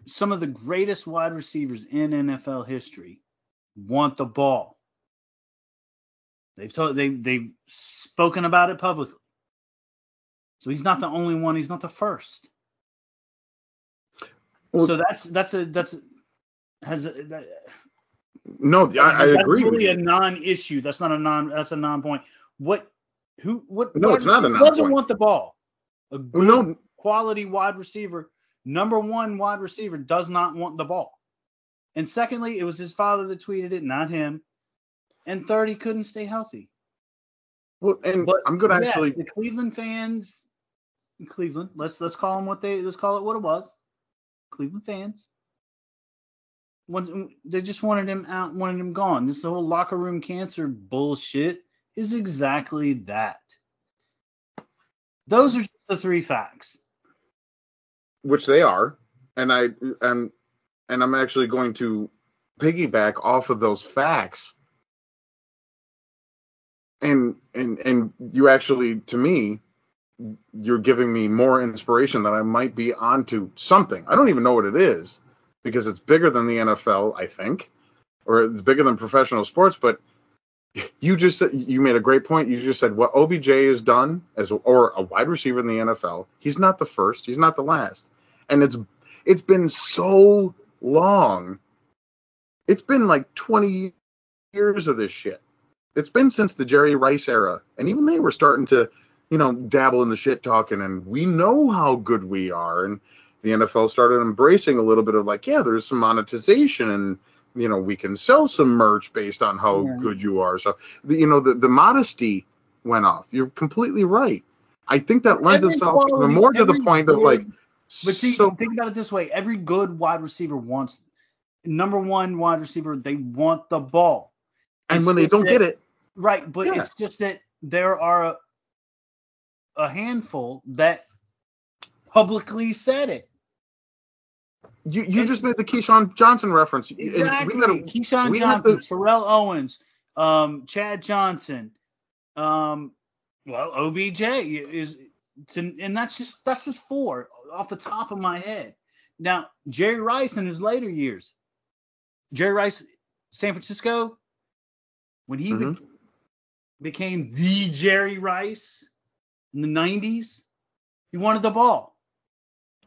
some of the greatest wide receivers in NFL history want the ball. They've told they they've spoken about it publicly. So he's not the only one. He's not the first. Well- so that's that's a that's a, has a, that, No, I, I that's agree really a non-issue. That's not a non. That's a non-point. What? Who? What? No, it's not a receiver Doesn't want the ball. A oh, good no, quality wide receiver, number one wide receiver, does not want the ball. And secondly, it was his father that tweeted it, not him. And third, he couldn't stay healthy. Well, and But I'm gonna yeah, actually. the Cleveland fans, Cleveland. Let's let's call them what they let's call it what it was. Cleveland fans. Want, mm, they just wanted him out, wanted him gone. This whole locker room cancer bullshit is exactly that. Those are the three facts. which they are, and I and and I'm actually going to piggyback off of those facts. And and and you actually to me you're giving me more inspiration that I might be onto something. I don't even know what it is because it's bigger than the NFL, I think, or it's bigger than professional sports, but you just you made a great point. You just said what OBJ has done as or a wide receiver in the NFL. He's not the first. He's not the last. And it's it's been so long. It's been like 20 years of this shit. It's been since the Jerry Rice era, and even they were starting to, you know, dabble in the shit talking. And we know how good we are. And the NFL started embracing a little bit of like, yeah, there's some monetization and you know we can sell some merch based on how Yeah. good you are so the, you know the, the modesty went off you're completely right i think that lends Every itself quality- more to the point of like But see, so think about it this way: every good wide receiver wants number one wide receiver. They want the ball. and It's when they don't that- get it right? But Yeah. it's just that there are a, a handful that publicly said it. You, you And- just made the Keyshawn Johnson reference Exactly. we gotta, Keyshawn Johnson, to- Terrell Owens, um, Chad Johnson, um, well, OBJ is, to, and that's just that's just four off the top of my head. Now, Jerry Rice in his later years, Jerry Rice, San Francisco, when he be- Mhm. became the Jerry Rice in the 90s, he wanted the ball.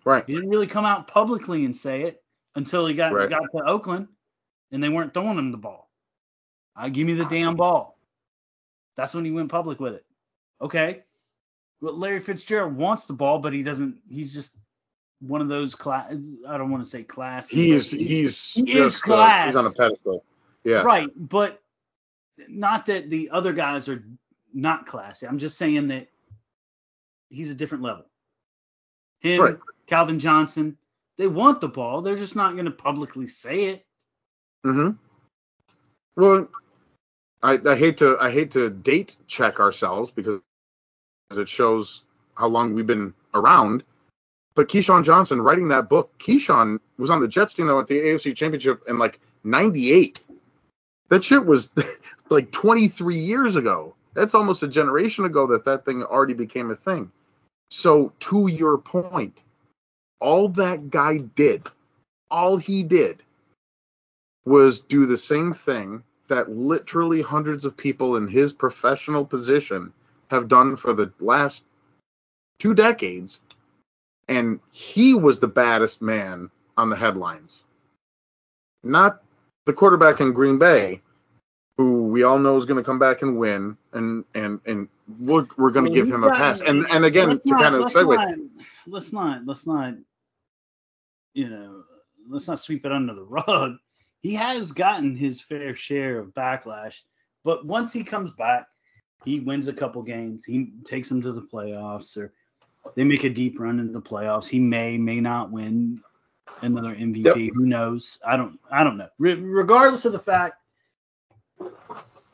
Right He didn't really come out publicly and say it until he got Right. got to Oakland, and they weren't throwing him the ball. I give me the damn ball. That's when he went public with it. Okay. Well, Larry Fitzgerald wants the ball, but he doesn't. He's just one of those class. I don't want to say class. he's he's He is just uh, class. he's on a pedestal yeah Right, but not that the other guys are not classy. I'm just saying that he's a different level. Him, Right. Calvin Johnson, they want the ball. They're just not going to publicly say it. Mm-hmm. Well, I, I hate to I hate to date check ourselves because it shows how long we've been around. But Keyshawn Johnson writing that book, Keyshawn was on the Jets team though at the AFC Championship in like '98. That shit was [LAUGHS] like 23 years ago. That's almost a generation ago that that thing already became a thing. So to your point, all that guy did, all he did was do the same thing that literally hundreds of people in his professional position have done for the last two decades. And he was the baddest man on the headlines. Not the quarterback in Green Bay, who we all know is going to come back and win, and and and we're, we're going to give him a pass. And and again, to not- kind of segue, not- let's not, let's not, you know, let's not sweep it under the rug. [LAUGHS] He has gotten his fair share of backlash, but once he comes back, he wins a couple games. He takes them to the playoffs, or they make a deep run into the playoffs. He may, may not win another MVP. Who knows? I don't, I don't know. Re- regardless of the fact,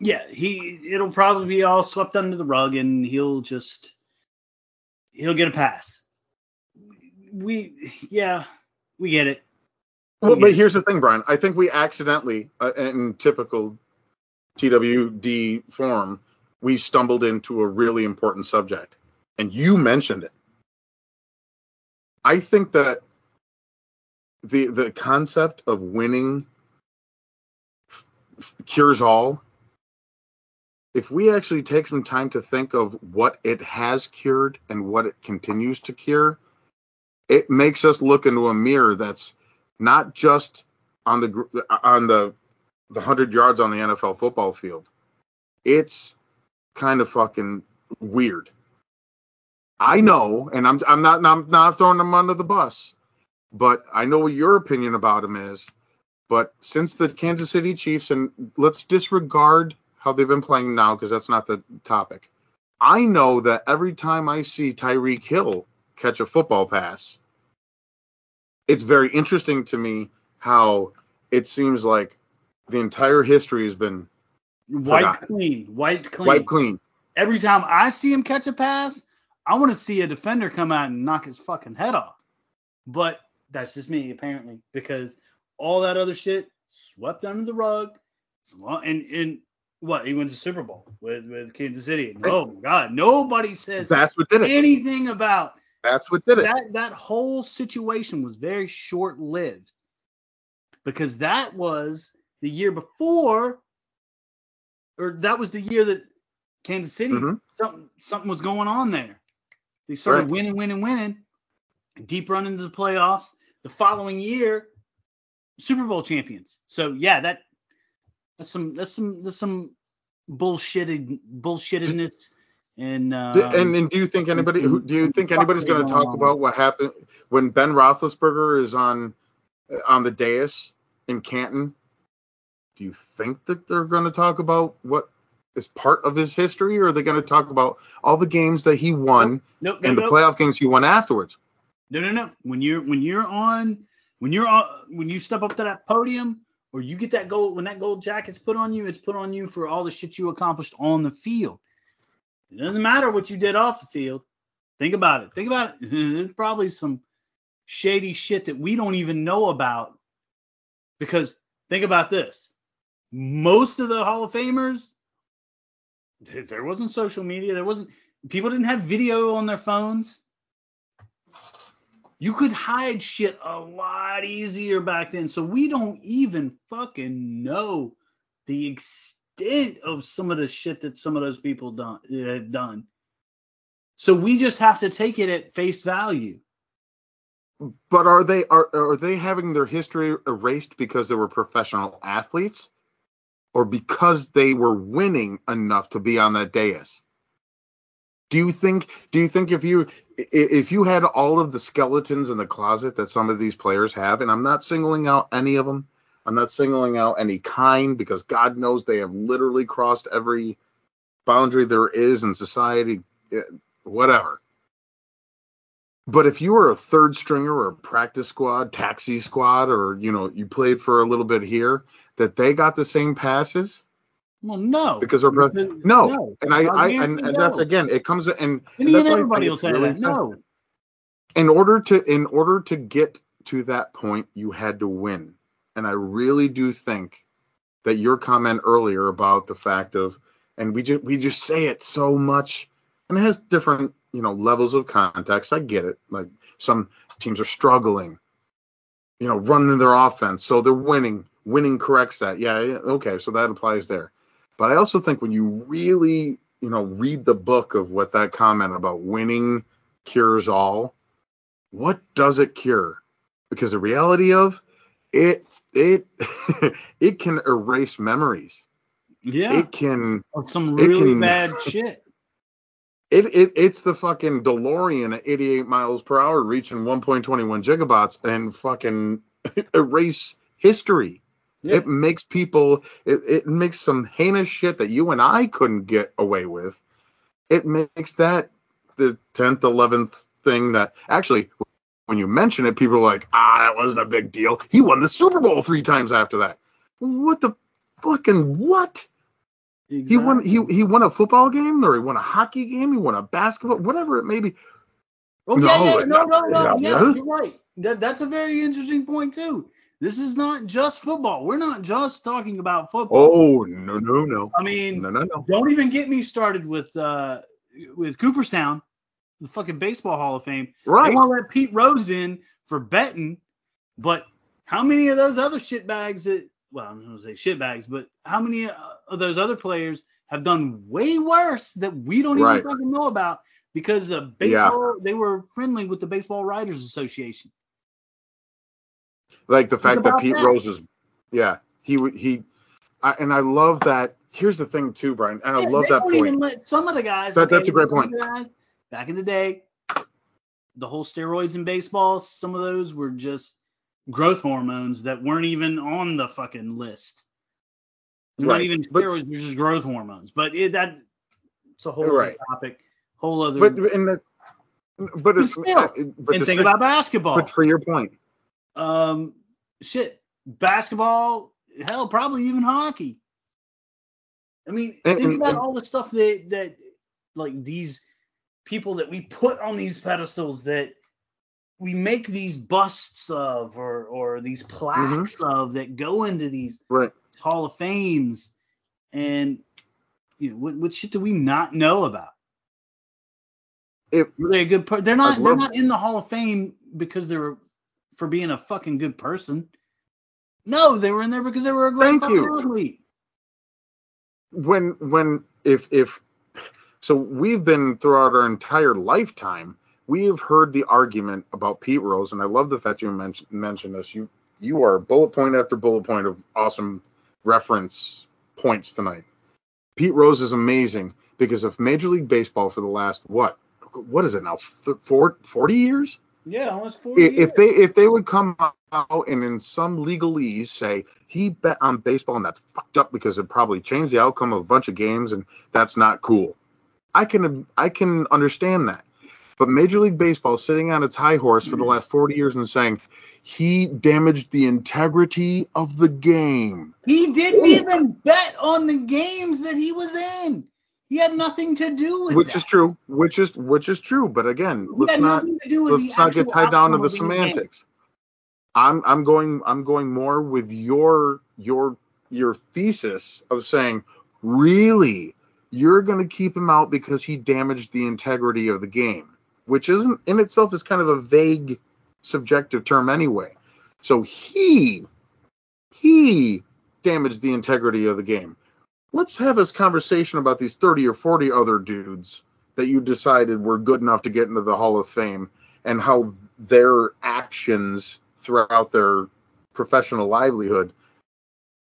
yeah, he, it'll probably be all swept under the rug, and he'll just, he'll get a pass. We, yeah, we get it. Well, Yeah. but here's the thing, Brian. I think we accidentally, uh, in typical TWD form, we stumbled into a really important subject, and you mentioned it. I think that the the concept of winning f- cures all. If we actually take some time to think of what it has cured and what it continues to cure, it makes us look into a mirror that's not just on the on the the 100 yards on the NFL football field. It's kind of fucking weird. I know, and I'm I'm not I'm not throwing them under the bus, but I know what your opinion about him is. But since the Kansas City Chiefs, and let's disregard how they've been playing now because that's not the topic. I know that every time I see Tyreek Hill catch a football pass, it's very interesting to me how it seems like the entire history has been White Forgotten. clean, white clean. wiped clean. Every time I see him catch a pass, I want to see a defender come out and knock his fucking head off. But that's just me, apparently, because all that other shit swept under the rug. And and what he wins the Super Bowl with with Kansas City. And, oh my God, nobody says That's what did it. anything about That's what did it. that that whole situation was very short lived because that was the year before or that was the year that Kansas City Mhm. something something was going on there. They started Right. winning, winning, winning, deep run into the playoffs. The following year, Super Bowl champions. So yeah, that that's some that's some that's some bullshitted bullshittedness and um, and, and do you think anybody who do you think anybody's going to talk um, about what happened when Ben Roethlisberger is on uh, on the dais in Canton? Do you think that they're going to talk about what is part of his history, or are they going to talk about all the games that he won nope, nope, and the playoff games he won afterwards? No, no, no. When you're when you're on when you're on when you step up to that podium or you get that gold when that gold jacket's put on you, it's put on you for all the shit you accomplished on the field. It doesn't matter what you did off the field. Think about it. Think about it. [LAUGHS] There's probably some shady shit that we don't even know about. Because think about this. Most of the Hall of Famers, there- wasn't social media. There wasn't people didn't have video on their phones. You could hide shit a lot easier back then. So we don't even fucking know the extent of some of the shit that some of those people done had done. So we just have to take it at face value. But are they are are they having their history erased because they were professional athletes, or because they were winning enough to be on that dais? Do you think do you think if you if you had all of the skeletons in the closet that some of these players have, and I'm not singling out any of them, I'm not singling out any kind because God knows they have literally crossed every boundary there is in society, eh, whatever. But if you were a third stringer or a practice squad, taxi squad, or you know you played for a little bit here, that they got the same passes Well, no. because they're Because- no. And I, I and, and that's again, it comes and, and that's everybody will say really that. No. in order to in order to get to that point you had to win. And i really do think that your comment earlier about the fact of and we just we just say it so much and it has different you know levels of context. I get it. Like some teams are struggling you know running their offense so they're winning. Winning corrects that. Yeah yeah, okay so that applies there but i also think when you really you know read the book of what that comment about winning cures all what does it cure? Because the reality of it, it, [LAUGHS] it can erase memories. Yeah. It can, Of some really can- bad [LAUGHS] shit. it, it, it's the fucking DeLorean at 88 miles per hour reaching 1.21 gigabytes and fucking [LAUGHS] erase history. Yeah. It makes people, it, it makes some heinous shit that you and I couldn't get away with. It makes that the 10th, 11th thing that actually, when you mention it, people are like, ah, that wasn't a big deal. He won the Super Bowl three times after that. What the fucking what? He won he he won a football game or he won a hockey game, he won a basketball, whatever it may be. Oh No, yeah, yeah, no, no, yeah, no. yeah. Yes, you're right. That that's a very interesting point too. This is not just football. We're not just talking about football. Oh no no no. I mean, No no no. don't even get me started with uh with Cooperstown, the fucking baseball Hall of Fame. Right. They want to let Pete Rose in for betting, but how many of those other shitbags that well, I'm gonna say shitbags, but how many of those other players have done way worse that we don't Right. even fucking know about because the baseball they were friendly with the Baseball Writers Association. Like the fact that Pete that. Rose is, yeah, he would he I, and I love that. Here's the thing too, Brian, and I Yeah, love that point. Some of the guys. That- that's a great point. guys, back in the day, the whole steroids in baseball, some of those were just growth hormones that weren't even on the fucking list. They're Not even but- steroids, they're just growth hormones. But it, that It's a whole Right. other topic, whole other. But in the but it's still, but and think about basketball. but for your point, um, shit, basketball, hell, probably even hockey. I mean, And- think about and- all the stuff that that like these people that we put on these pedestals that we make these busts of or or these plaques Mm-hmm. of that go into these right? Hall of Fames, and you know, what, what shit do we not know about? If Were they a good per- They're not. They're not in the Hall of Fame because they were for being a fucking good person. No, they were in there because they were a great Thank you. athlete. when when if if so we've been throughout our entire lifetime we have heard the argument about Pete Rose and I love the fact you mentioned mentioned this you you are bullet point after bullet point of awesome reference points tonight. Pete Rose is amazing because of Major League Baseball for the last what what is it now Th- four- 40 years Yeah, almost forty. if, if they if they would come out and in some legalese say he bet on baseball and that's fucked up because it probably changed the outcome of a bunch of games and that's not cool. I can I can understand that. But Major League Baseball sitting on its high horse for the last 40 years and saying he damaged the integrity of the game. he didn't Ooh. even bet on the games that he was in. He had nothing to do with it. Which that. is true. Which is which is true. But again, He let's not nothing to do with let's not get tied down to the game. semantics. I'm I'm going I'm going more with your your your thesis of saying really you're going to keep him out because he damaged the integrity of the game, which isn't in itself is kind of a vague subjective term anyway. So he he damaged the integrity of the game. Let's have this conversation about these 30 or 40 other dudes that you decided were good enough to get into the Hall of Fame and how their actions throughout their professional livelihood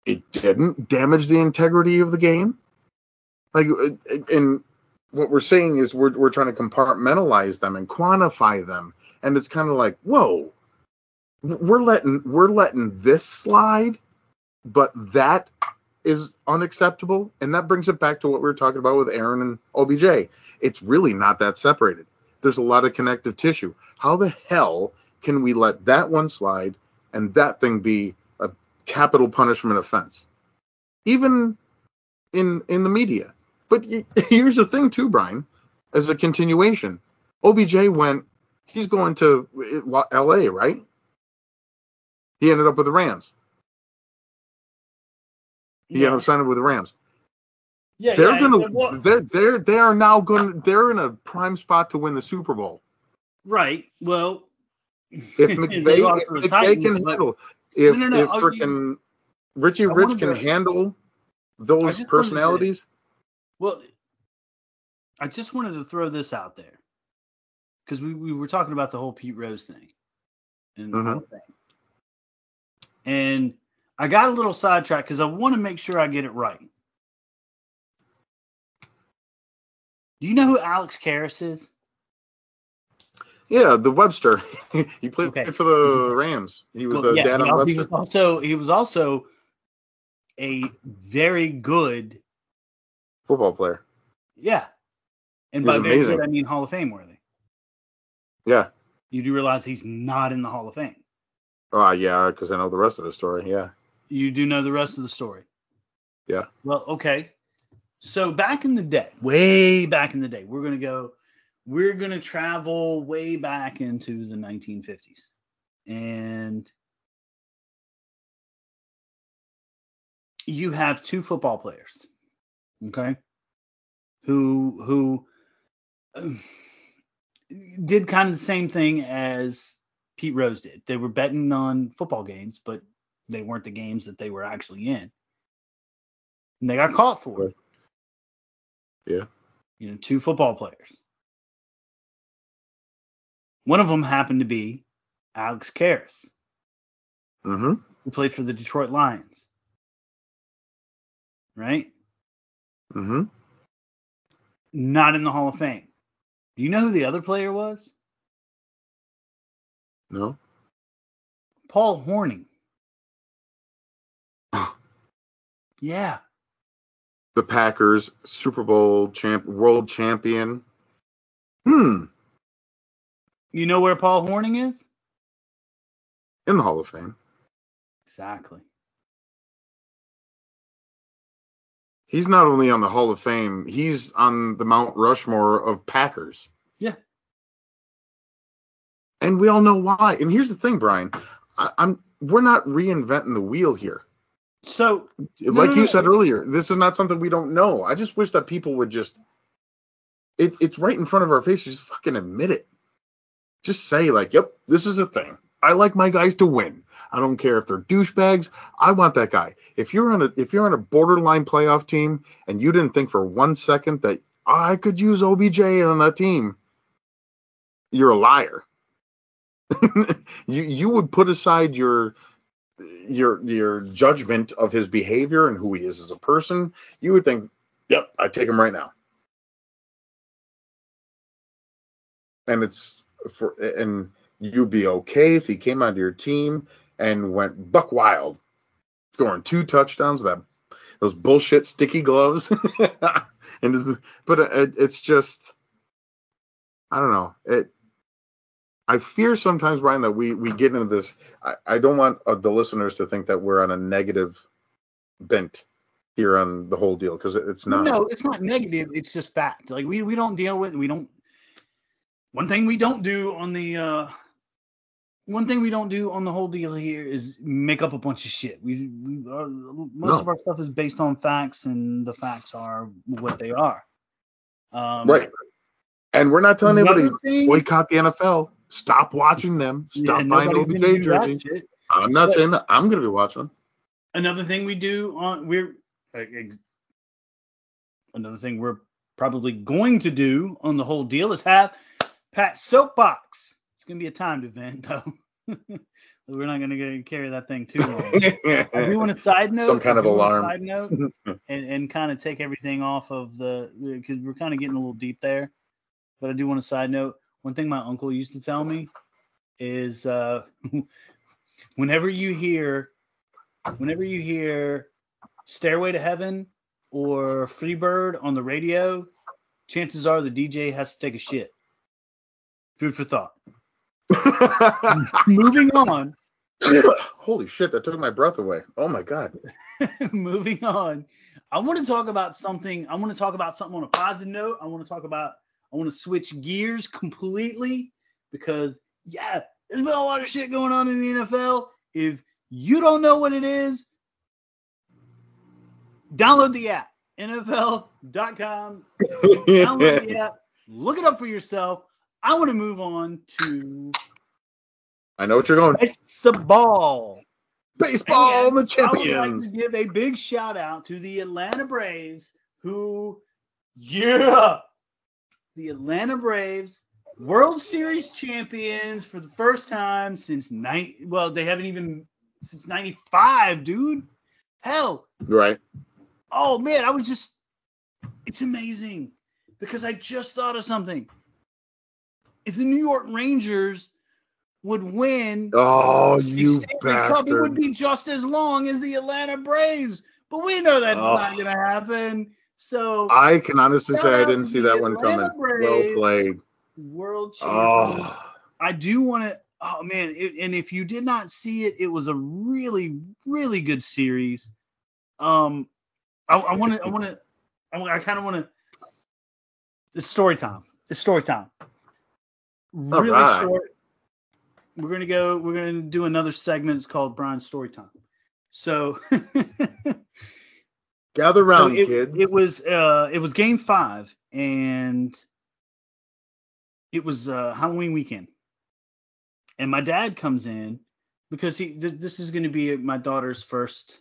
it didn't damage the integrity of the game. Like and what we're saying is we're, we're trying to compartmentalize them and quantify them. And it's kind of like whoa we're letting we're letting this slide but that is unacceptable and that brings it back to what we were talking about with aaron and obj it's really not that separated. There's a lot of connective tissue. How the hell can we let that one slide and that thing be a capital punishment offense? Even in in the media. But [LAUGHS] here's the thing too brian as a continuation. Obj went he's going to eh, la right? He ended up with the rams he Yeah. ended up signing with the rams Yeah, they're yeah, gonna they're they're they are now going they're in a prime spot to win the super bowl right. Well, if [LAUGHS] They McVay, lost if the McVay Titans, can but- handle, if No, no, no, if you- freaking Richie I Rich can to- handle those just wanted to- personalities, Well, I just wanted to throw this out there because we, we were talking about the whole Pete Rose thing and the Mhm. whole thing. And I got a little sidetracked because I want to make sure I get it right. Do you know who Alex Karras is? yeah, the Webster, [LAUGHS] he played Okay. for the Rams. He was Well, the yeah, dad he, on al- he was also he was also a very good football player. yeah, and He by very amazing. good I mean Hall of Fame worthy. Yeah. You do realize he's not in the Hall of Fame. Oh yeah, because I know the rest of the story. Yeah. You do know the rest of the story. Yeah. Well, okay. So back in the day, way back in the day, we're gonna go, we're gonna travel way back into the 1950s, and you have two football players, okay, who who um, did kind of the same thing as Pete Rose did. They were betting on football games, but they weren't the games that they were actually in. And they got caught for it. Yeah. You know, two football players. One of them happened to be Alex Karras, Mm-hmm. who played for the Detroit Lions. Right? Mm-hmm. Not in the Hall of Fame. Do you know who the other player was? No. The Packers, Super Bowl champ, world champion. Hmm. You know where Paul Hornung is? In the Hall of Fame. Exactly. He's not only on the Hall of Fame, he's on the Mount Rushmore of Packers. Yeah. And we all know why. And here's the thing, Brian. I, I'm we're not reinventing the wheel here. So, like no, you no. said earlier, this is not something we don't know. I just wish that people would just it, it's right in front of our faces. Just fucking admit it. Just say like, "Yep, this is a thing. I like my guys to win. I don't care if they're douchebags. I want that guy. If you're on a if you're on a borderline playoff team and you didn't think for one second that I could use OBJ on that team, you're a liar. [LAUGHS] you you would put aside your your your judgment of his behavior and who he is as a person. You would think, "Yep, I take him right now." And it's for and you'd be okay if he came onto your team and went buck wild, scoring two touchdowns with that those bullshit sticky gloves. [LAUGHS] and but it, it's just I don't know. It I fear sometimes, Brian, that we we get into this. I, I don't want uh, the listeners to think that we're on a negative bent here on the whole deal because it, it's not. no, it's not negative. It's just fact. Like we we don't deal with we don't. One thing we don't do on the uh, one thing we don't do on the whole deal here is make up a bunch of shit. We, we uh, most No. of our stuff is based on facts, and the facts are what they are. Um, Right. And we're not telling anybody thing- boycott the NFL. Stop watching them. Yeah, Stop buying nobody's OBJ gonna do that jersey. shit. I'm not But- saying that. I'm gonna be watching. Another thing we do on we're like, ex- another thing we're probably going to do on the whole deal is have Pat soapbox. It's gonna be a timed event [LAUGHS] though. we're not gonna carry that thing too long. I do want a side note. Some kind of do want a alarm. Side note, [LAUGHS] and, and kind of take everything off of the because we're kind of getting a little deep there. But I do want a side note. One thing my uncle used to tell me is uh, [LAUGHS] whenever you hear, whenever you hear "Stairway to Heaven" or "Freebird" on the radio, chances are the DJ has to take a shit. Food for thought. [LAUGHS] Moving on. Holy shit, that took my breath away. Oh my god. [LAUGHS] moving on. I want to talk about something. I want to talk about something on a positive note. I want to talk about. I want to switch gears completely because yeah, there's been a lot of shit going on in the NFL. If you don't know what it is, download the app. NFL.com. Download the [LAUGHS] app. Look it up for yourself. I want to move on to I know what you're going. baseball. Baseball, And the I would champions. like to give a big shout out to the Atlanta Braves, who, yeah, the Atlanta Braves, World Series champions for the first time since nine. Well, they haven't even since '95, dude. Hell, Right. oh man, I was just, it's amazing because I just thought of something. If the New York Rangers would win Oh, the you Stanley Cup, it would be just as long as the Atlanta Braves. But we know that's Oh. not going to happen. So, I can honestly say I didn't see that one coming. Atlanta Well played. world champion. Oh. I do want to. Oh man! It, and if you did not see it, it was a really, really good series. Um, I want to. I want to. I, I kind of want to. It's story time. It's story time. Really right. short. We're gonna go. We're gonna do another segment. It's called Brian's story time. So. [LAUGHS] Gather So round, it, kids. it was uh it was game five and it was uh Halloween weekend. And my dad comes in because he th- this is going to be my daughter's first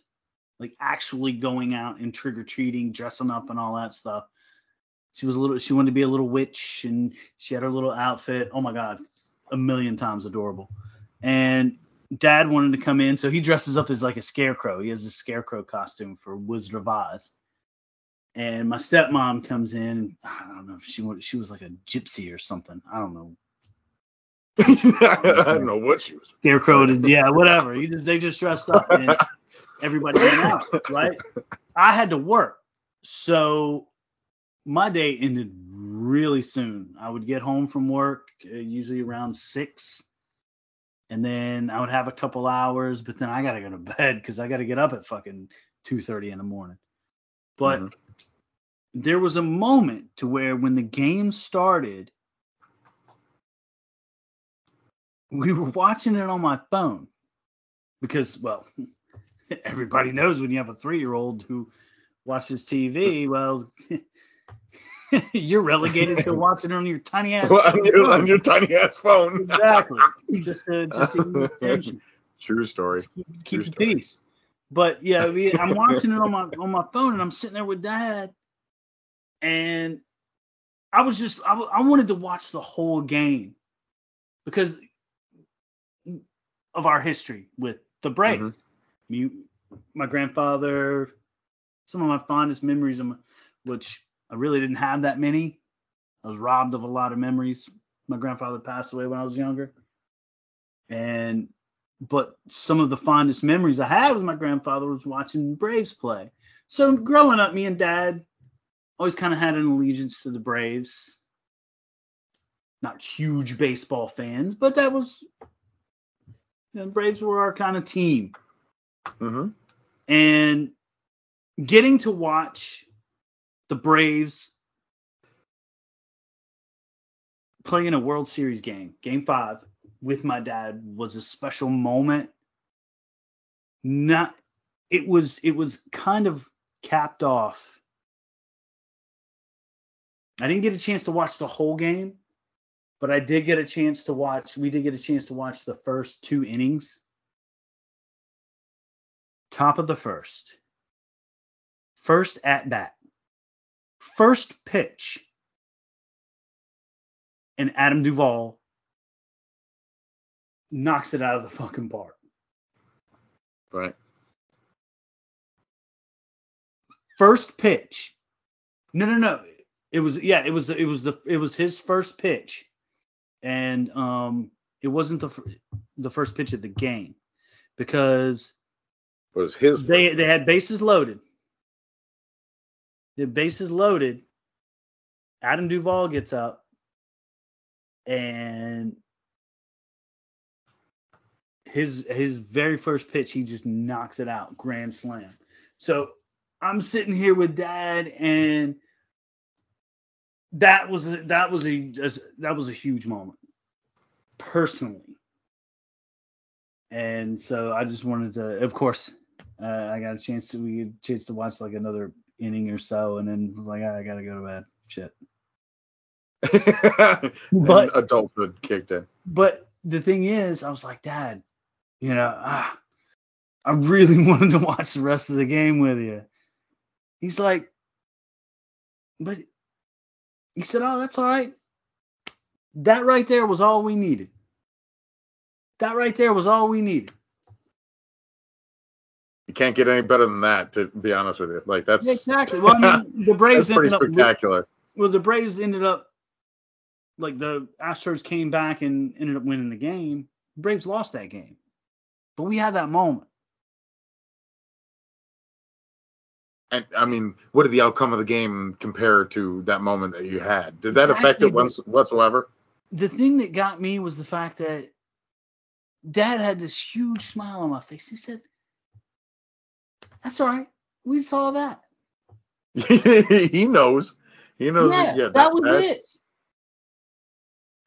like actually going out and trick or treating, dressing up and all that stuff. She was a little she wanted to be a little witch and she had her little outfit. Oh my god, a million times adorable. And dad wanted to come in, so he dresses up as like a scarecrow. He has a scarecrow costume for Wizard of Oz. And my stepmom comes in. I don't know if she was she was like a gypsy or something. I don't know. [LAUGHS] I don't know what she was. Scarecrow, yeah, whatever. He just they just dressed up and everybody went out, right? I had to work, so my day ended really soon. I would get home from work uh, usually around six, and then I would have a couple hours, but then I gotta go to [LAUGHS] bed because I gotta get up at fucking two thirty in the morning. But Mhm. there was a moment to where when the game started, we were watching it on my phone because, well, [LAUGHS] everybody knows when you have a three year old who watches TV, well, [LAUGHS] [LAUGHS] you're relegated to [LAUGHS] watching it on your tiny ass. on, your, phone. on your tiny ass phone. exactly. Just to [LAUGHS] just to get attention. True story. Just keep, keep True the story. peace. But yeah, we, I'm watching it on my on my phone, and I'm sitting there with Dad, and I was just I wanted to watch the whole game because of our history with the Braves. Me, mm-hmm. my grandfather, some of my fondest memories, of my, which I really didn't have that many. I was robbed of a lot of memories. My grandfather passed away when I was younger, and but some of the fondest memories I had with my grandfather was watching Braves play. So growing up, me and Dad always kind of had an allegiance to the Braves. Not huge baseball fans, but that was the Braves were our kind of team. hmm And getting to watch the Braves playing a World Series game, game five, with my dad was a special moment. Not it was it was kind of capped off. I didn't get a chance to watch the whole game, but I did get a chance to watch we did get a chance to watch the first two innings. Top of the first. First at bat. First pitch. And Adam Duvall knocks it out of the fucking park. Right. First pitch. No, no, no. It was yeah, it was it was the it was his first pitch. And um it wasn't the the first pitch of the game because it Was his. they they had bases loaded. The bases loaded. Adam Duvall gets up and his his very first pitch he just knocks it out grand slam. So I'm sitting here with dad and that was that was a that was a huge moment personally. And so I just wanted to of course uh, I got a chance to we had a chance to watch like another inning or so, and then was like, "Ah, I gotta go to bed. Shit. [LAUGHS] but [LAUGHS] But- adulthood kicked in. But the thing is, I was like, Dad, you know, ah, I really [LAUGHS] wanted to watch the rest of the game with you. He's like, but he said, Oh, that's all right. That right there was all we needed. That right there was all we needed. You can't get any better than that, to be honest with you. Like that's Yeah, exactly. Well, I mean, [LAUGHS] the Braves that's pretty spectacular. well, the Braves ended up like the Astros came back and ended up winning the game. The Braves lost that game, but we had that moment. And I mean, what did the outcome of the game compare to that moment that you had? Did that affect it once whatsoever? The thing that got me was the fact that Dad had this huge smile on my face. He said, "That's all right. We saw that. [LAUGHS] he knows. He knows. yeah, that, yeah, that, was that's- it.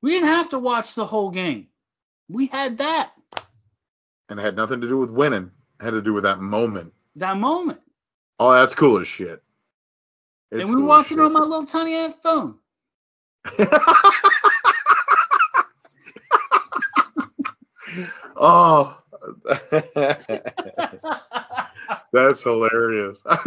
We didn't have to watch the whole game. We had that And it had nothing to do with winning. It had to do with that moment. that moment, Oh, that's cool as shit. It's and we were cool watching on my little tiny ass phone." [LAUGHS] oh. [LAUGHS] That's hilarious. [LAUGHS] I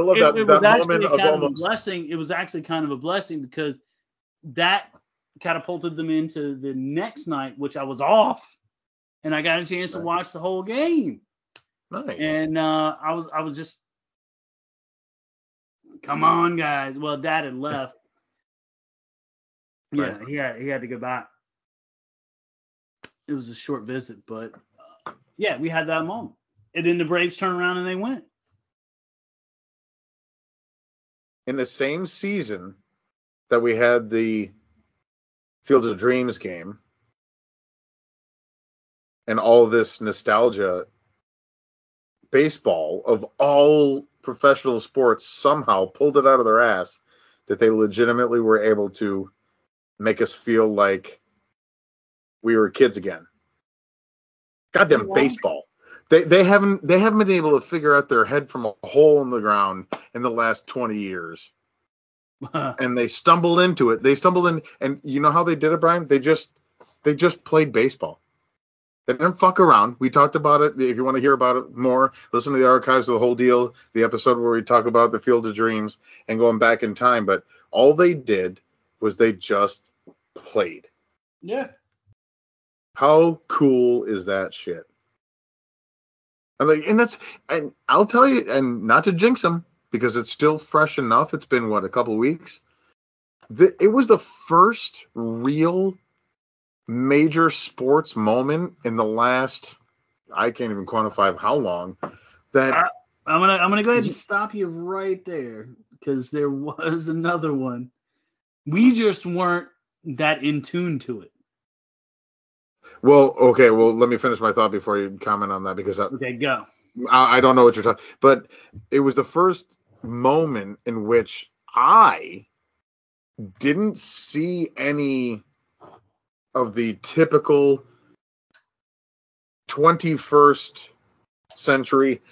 love that, it, it that was actually of kind of a blessing. It was actually kind of a blessing because that catapulted them into the next night, which I was off, and I got a chance to watch the whole game. Nice. And uh, I was I was just, come on, guys. Well, Dad had left. [LAUGHS] Yeah, Right. he had he had to go back. It was a short visit, but uh, yeah, we had that moment, And then the Braves turn around and they went. In the same season that we had the Field of Dreams game and all this nostalgia, baseball of all professional sports somehow pulled it out of their ass that they legitimately were able to make us feel like we were kids again. Goddamn baseball. They they haven't they haven't been able to figure out their head from a hole in the ground in the last 20 years. [LAUGHS] and they stumbled into it. They stumbled in and you know how they did it, Brian? They just they just played baseball. They didn't fuck around. We talked about it. If you want to hear about it more, listen to the archives of the whole deal, the episode where we talk about the Field of Dreams and going back in time. But all they did was they just played. yeah. How cool is that shit? And like, and that's, and I'll tell you, and not to jinx them because it's still fresh enough. It's been what a couple weeks. The, it was the first real major sports moment in the last, I can't even quantify how long. That I'm gonna I'm gonna go ahead and stop you right there because there [LAUGHS] was another one. We just weren't that in tune to it. Well, okay, well, let me finish my thought before you comment on that because I, Okay, go. I, I don't know what you're talking, but it was the first moment in which I didn't see any of the typical 21st century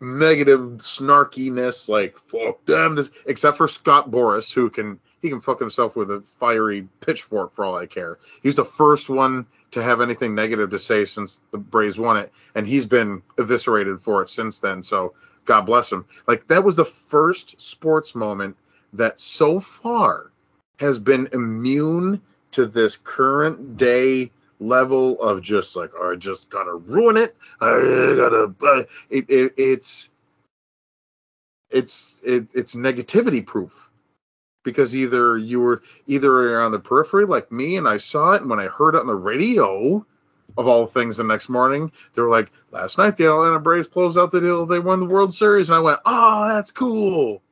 negative snarkiness like fuck damn this except for Scott Boras who can he can fuck himself with a fiery pitchfork for all I care. He's the first one to have anything negative to say since the Braves won it and he's been eviscerated for it since then so God bless him. Like that was the first sports moment that so far has been immune to this current day level of just like, I just gotta ruin it. I gotta. Uh, it, it, it's it's it, it's negativity proof because either you were either on the periphery like me and I saw it, and when I heard it on the radio, of all things, the next morning they were like, last night the Atlanta Braves closed out the deal, they won the World Series, and I went, oh, that's cool.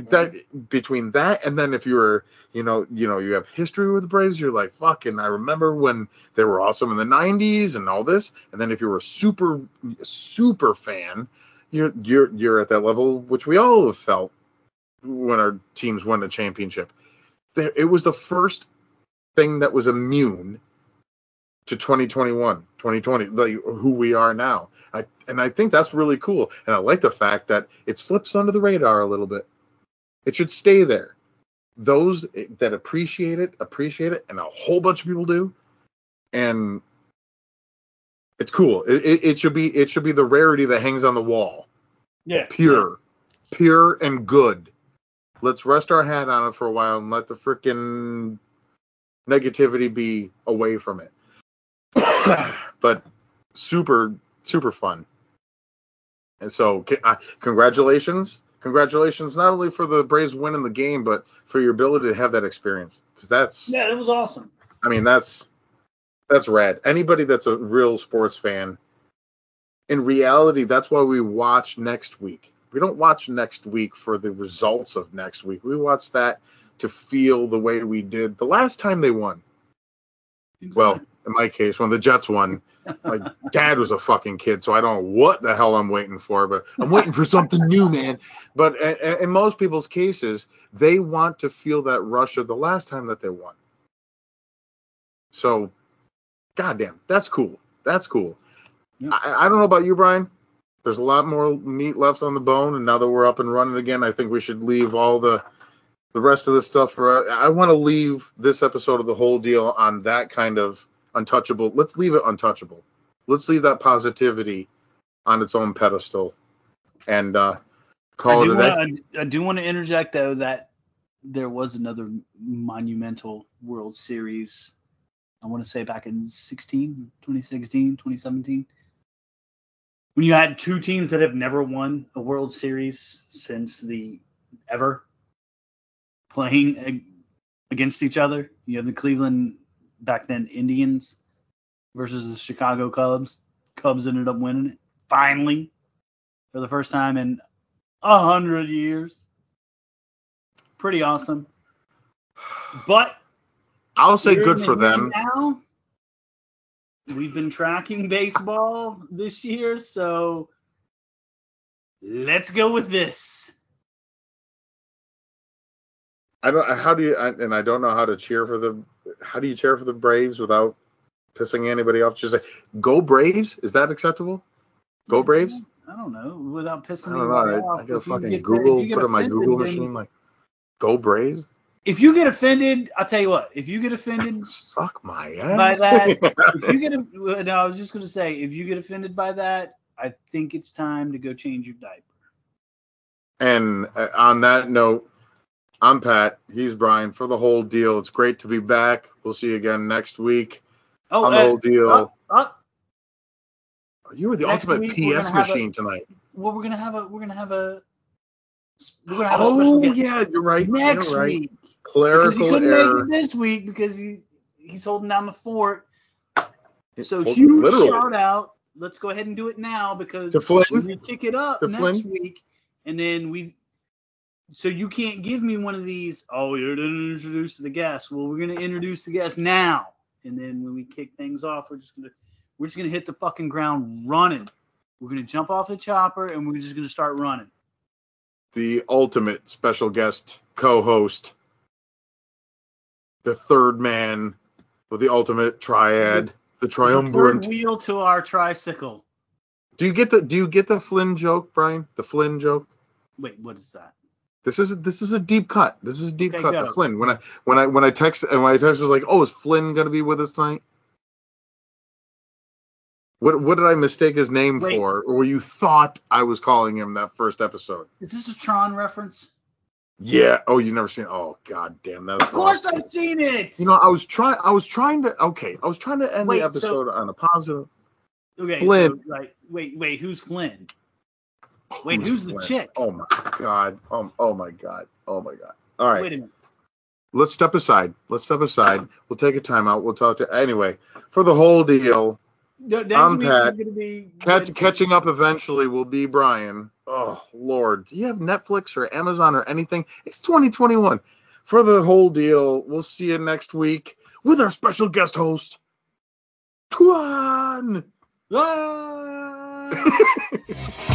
That between that and then if you were you know you know you have history with the Braves you're like fucking I remember when they were awesome in the 90s and all this and then if you were a super super fan you're you're you're at that level which we all have felt when our teams won the championship. There it was the first thing that was immune to 2021 2020 like who we are now. I, and I think that's really cool and I like the fact that it slips under the radar a little bit it should stay there. Those that appreciate it appreciate it, and a whole bunch of people do. And it's cool. It, it, it should be it should be the rarity that hangs on the wall. Yeah. Pure, pure and good. Let's rest our hat on it for a while and let the freaking negativity be away from it. [COUGHS] but super super fun. And so, uh, congratulations congratulations not only for the Braves winning the game, but for your ability to have that experience. Because that's Yeah, it was awesome. I mean that's that's rad. Anybody that's a real sports fan, in reality, that's why we watch next week. We don't watch next week for the results of next week. We watch that to feel the way we did the last time they won. Well, in my case, when the Jets won, my dad was a fucking kid, so I don't know what the hell I'm waiting for, but I'm waiting for something new, man. But in most people's cases, they want to feel that rush of the last time that they won. So, goddamn, that's cool. That's cool. Yeah. I, I don't know about you, Brian. There's a lot more meat left on the bone, and now that we're up and running again, I think we should leave all the the rest of the stuff for. I want to leave this episode of the whole deal on that kind of untouchable. Let's leave it untouchable. Let's leave that positivity on its own pedestal and uh, call I it a day. I, I do want to interject though that there was another monumental World Series. I want to say back in 16, 2016, 2017. When you had two teams that have never won a World Series since the ever playing against each other. You have the Cleveland back then Indians versus the Chicago Cubs. Cubs ended up winning it finally for the first time in a hundred years. Pretty awesome. But I'll say good for them. Now we've been tracking baseball this year, so let's go with this. I don't. How do you? I, and I don't know how to cheer for the. How do you cheer for the Braves without pissing anybody off? Just say, "Go Braves." Is that acceptable? Go Braves. I don't know. Without pissing I don't know. anybody I, off. I gotta fucking Google. if you get Put in my Google then- machine like, "Go Braves." If you get offended, I'll tell you what. If you get offended [LAUGHS] Suck my ass. by that, [LAUGHS] if you get no, I was just gonna say, if you get offended by that, I think it's time to go change your diaper. And uh, on that note, I'm Pat. He's Brian. For the whole deal, it's great to be back. We'll see you again next week Oh, on the uh, whole deal. uh, uh, you were the ultimate PS gonna a- machine tonight. well, we're gonna have a, we're gonna have a, we're gonna have a Oh guest yeah, you're right. next you're right. week. Because he Clerical couldn't error. make it this week because he he's holding down the fort. So Well, huge literally. shout out. Let's go ahead and do it now because we kick it up To next Flynn? week, and then we. So you can't give me one of these. Oh, you're gonna introduce the guest. Well, we're gonna introduce the guest now, and then when we kick things off, we're just gonna we're just gonna hit the fucking ground running. We're gonna jump off the chopper and we're just gonna start running. the ultimate special guest co-host, the third man with the ultimate triad, the The triumvirate. wheel to our tricycle. Do you get the Do you get the Flynn joke, Brian? The Flynn joke. Wait, what is that? This is this is a deep cut. This is a deep Okay, cut. The Flynn. When I when I when I text and when I text was like, oh, is Flynn gonna be with us tonight? What what did I mistake his name Wait. for, or you thought I was calling him that first episode? Is this a Tron reference? Yeah. Oh, you never seen? Oh, god damn that. Of course I've seen it. You know, I was trying. I was trying to. Okay, I was trying to end Wait, the episode on a positive. okay, Flynn. So, right, wait, wait, who's Flynn? Wait, who's the chick? Oh my god. Um. Oh my god. Oh my god. All right. Wait a minute. Let's step aside. Let's step aside. We'll take a timeout. We'll talk to anyway for the whole deal. No, I'm Pat. Catch, catching up eventually will be Brian. Oh Lord, do you have Netflix or Amazon or anything? It's 2021. For the whole deal, we'll see you next week with our special guest host, Tuan. Ah! [LAUGHS]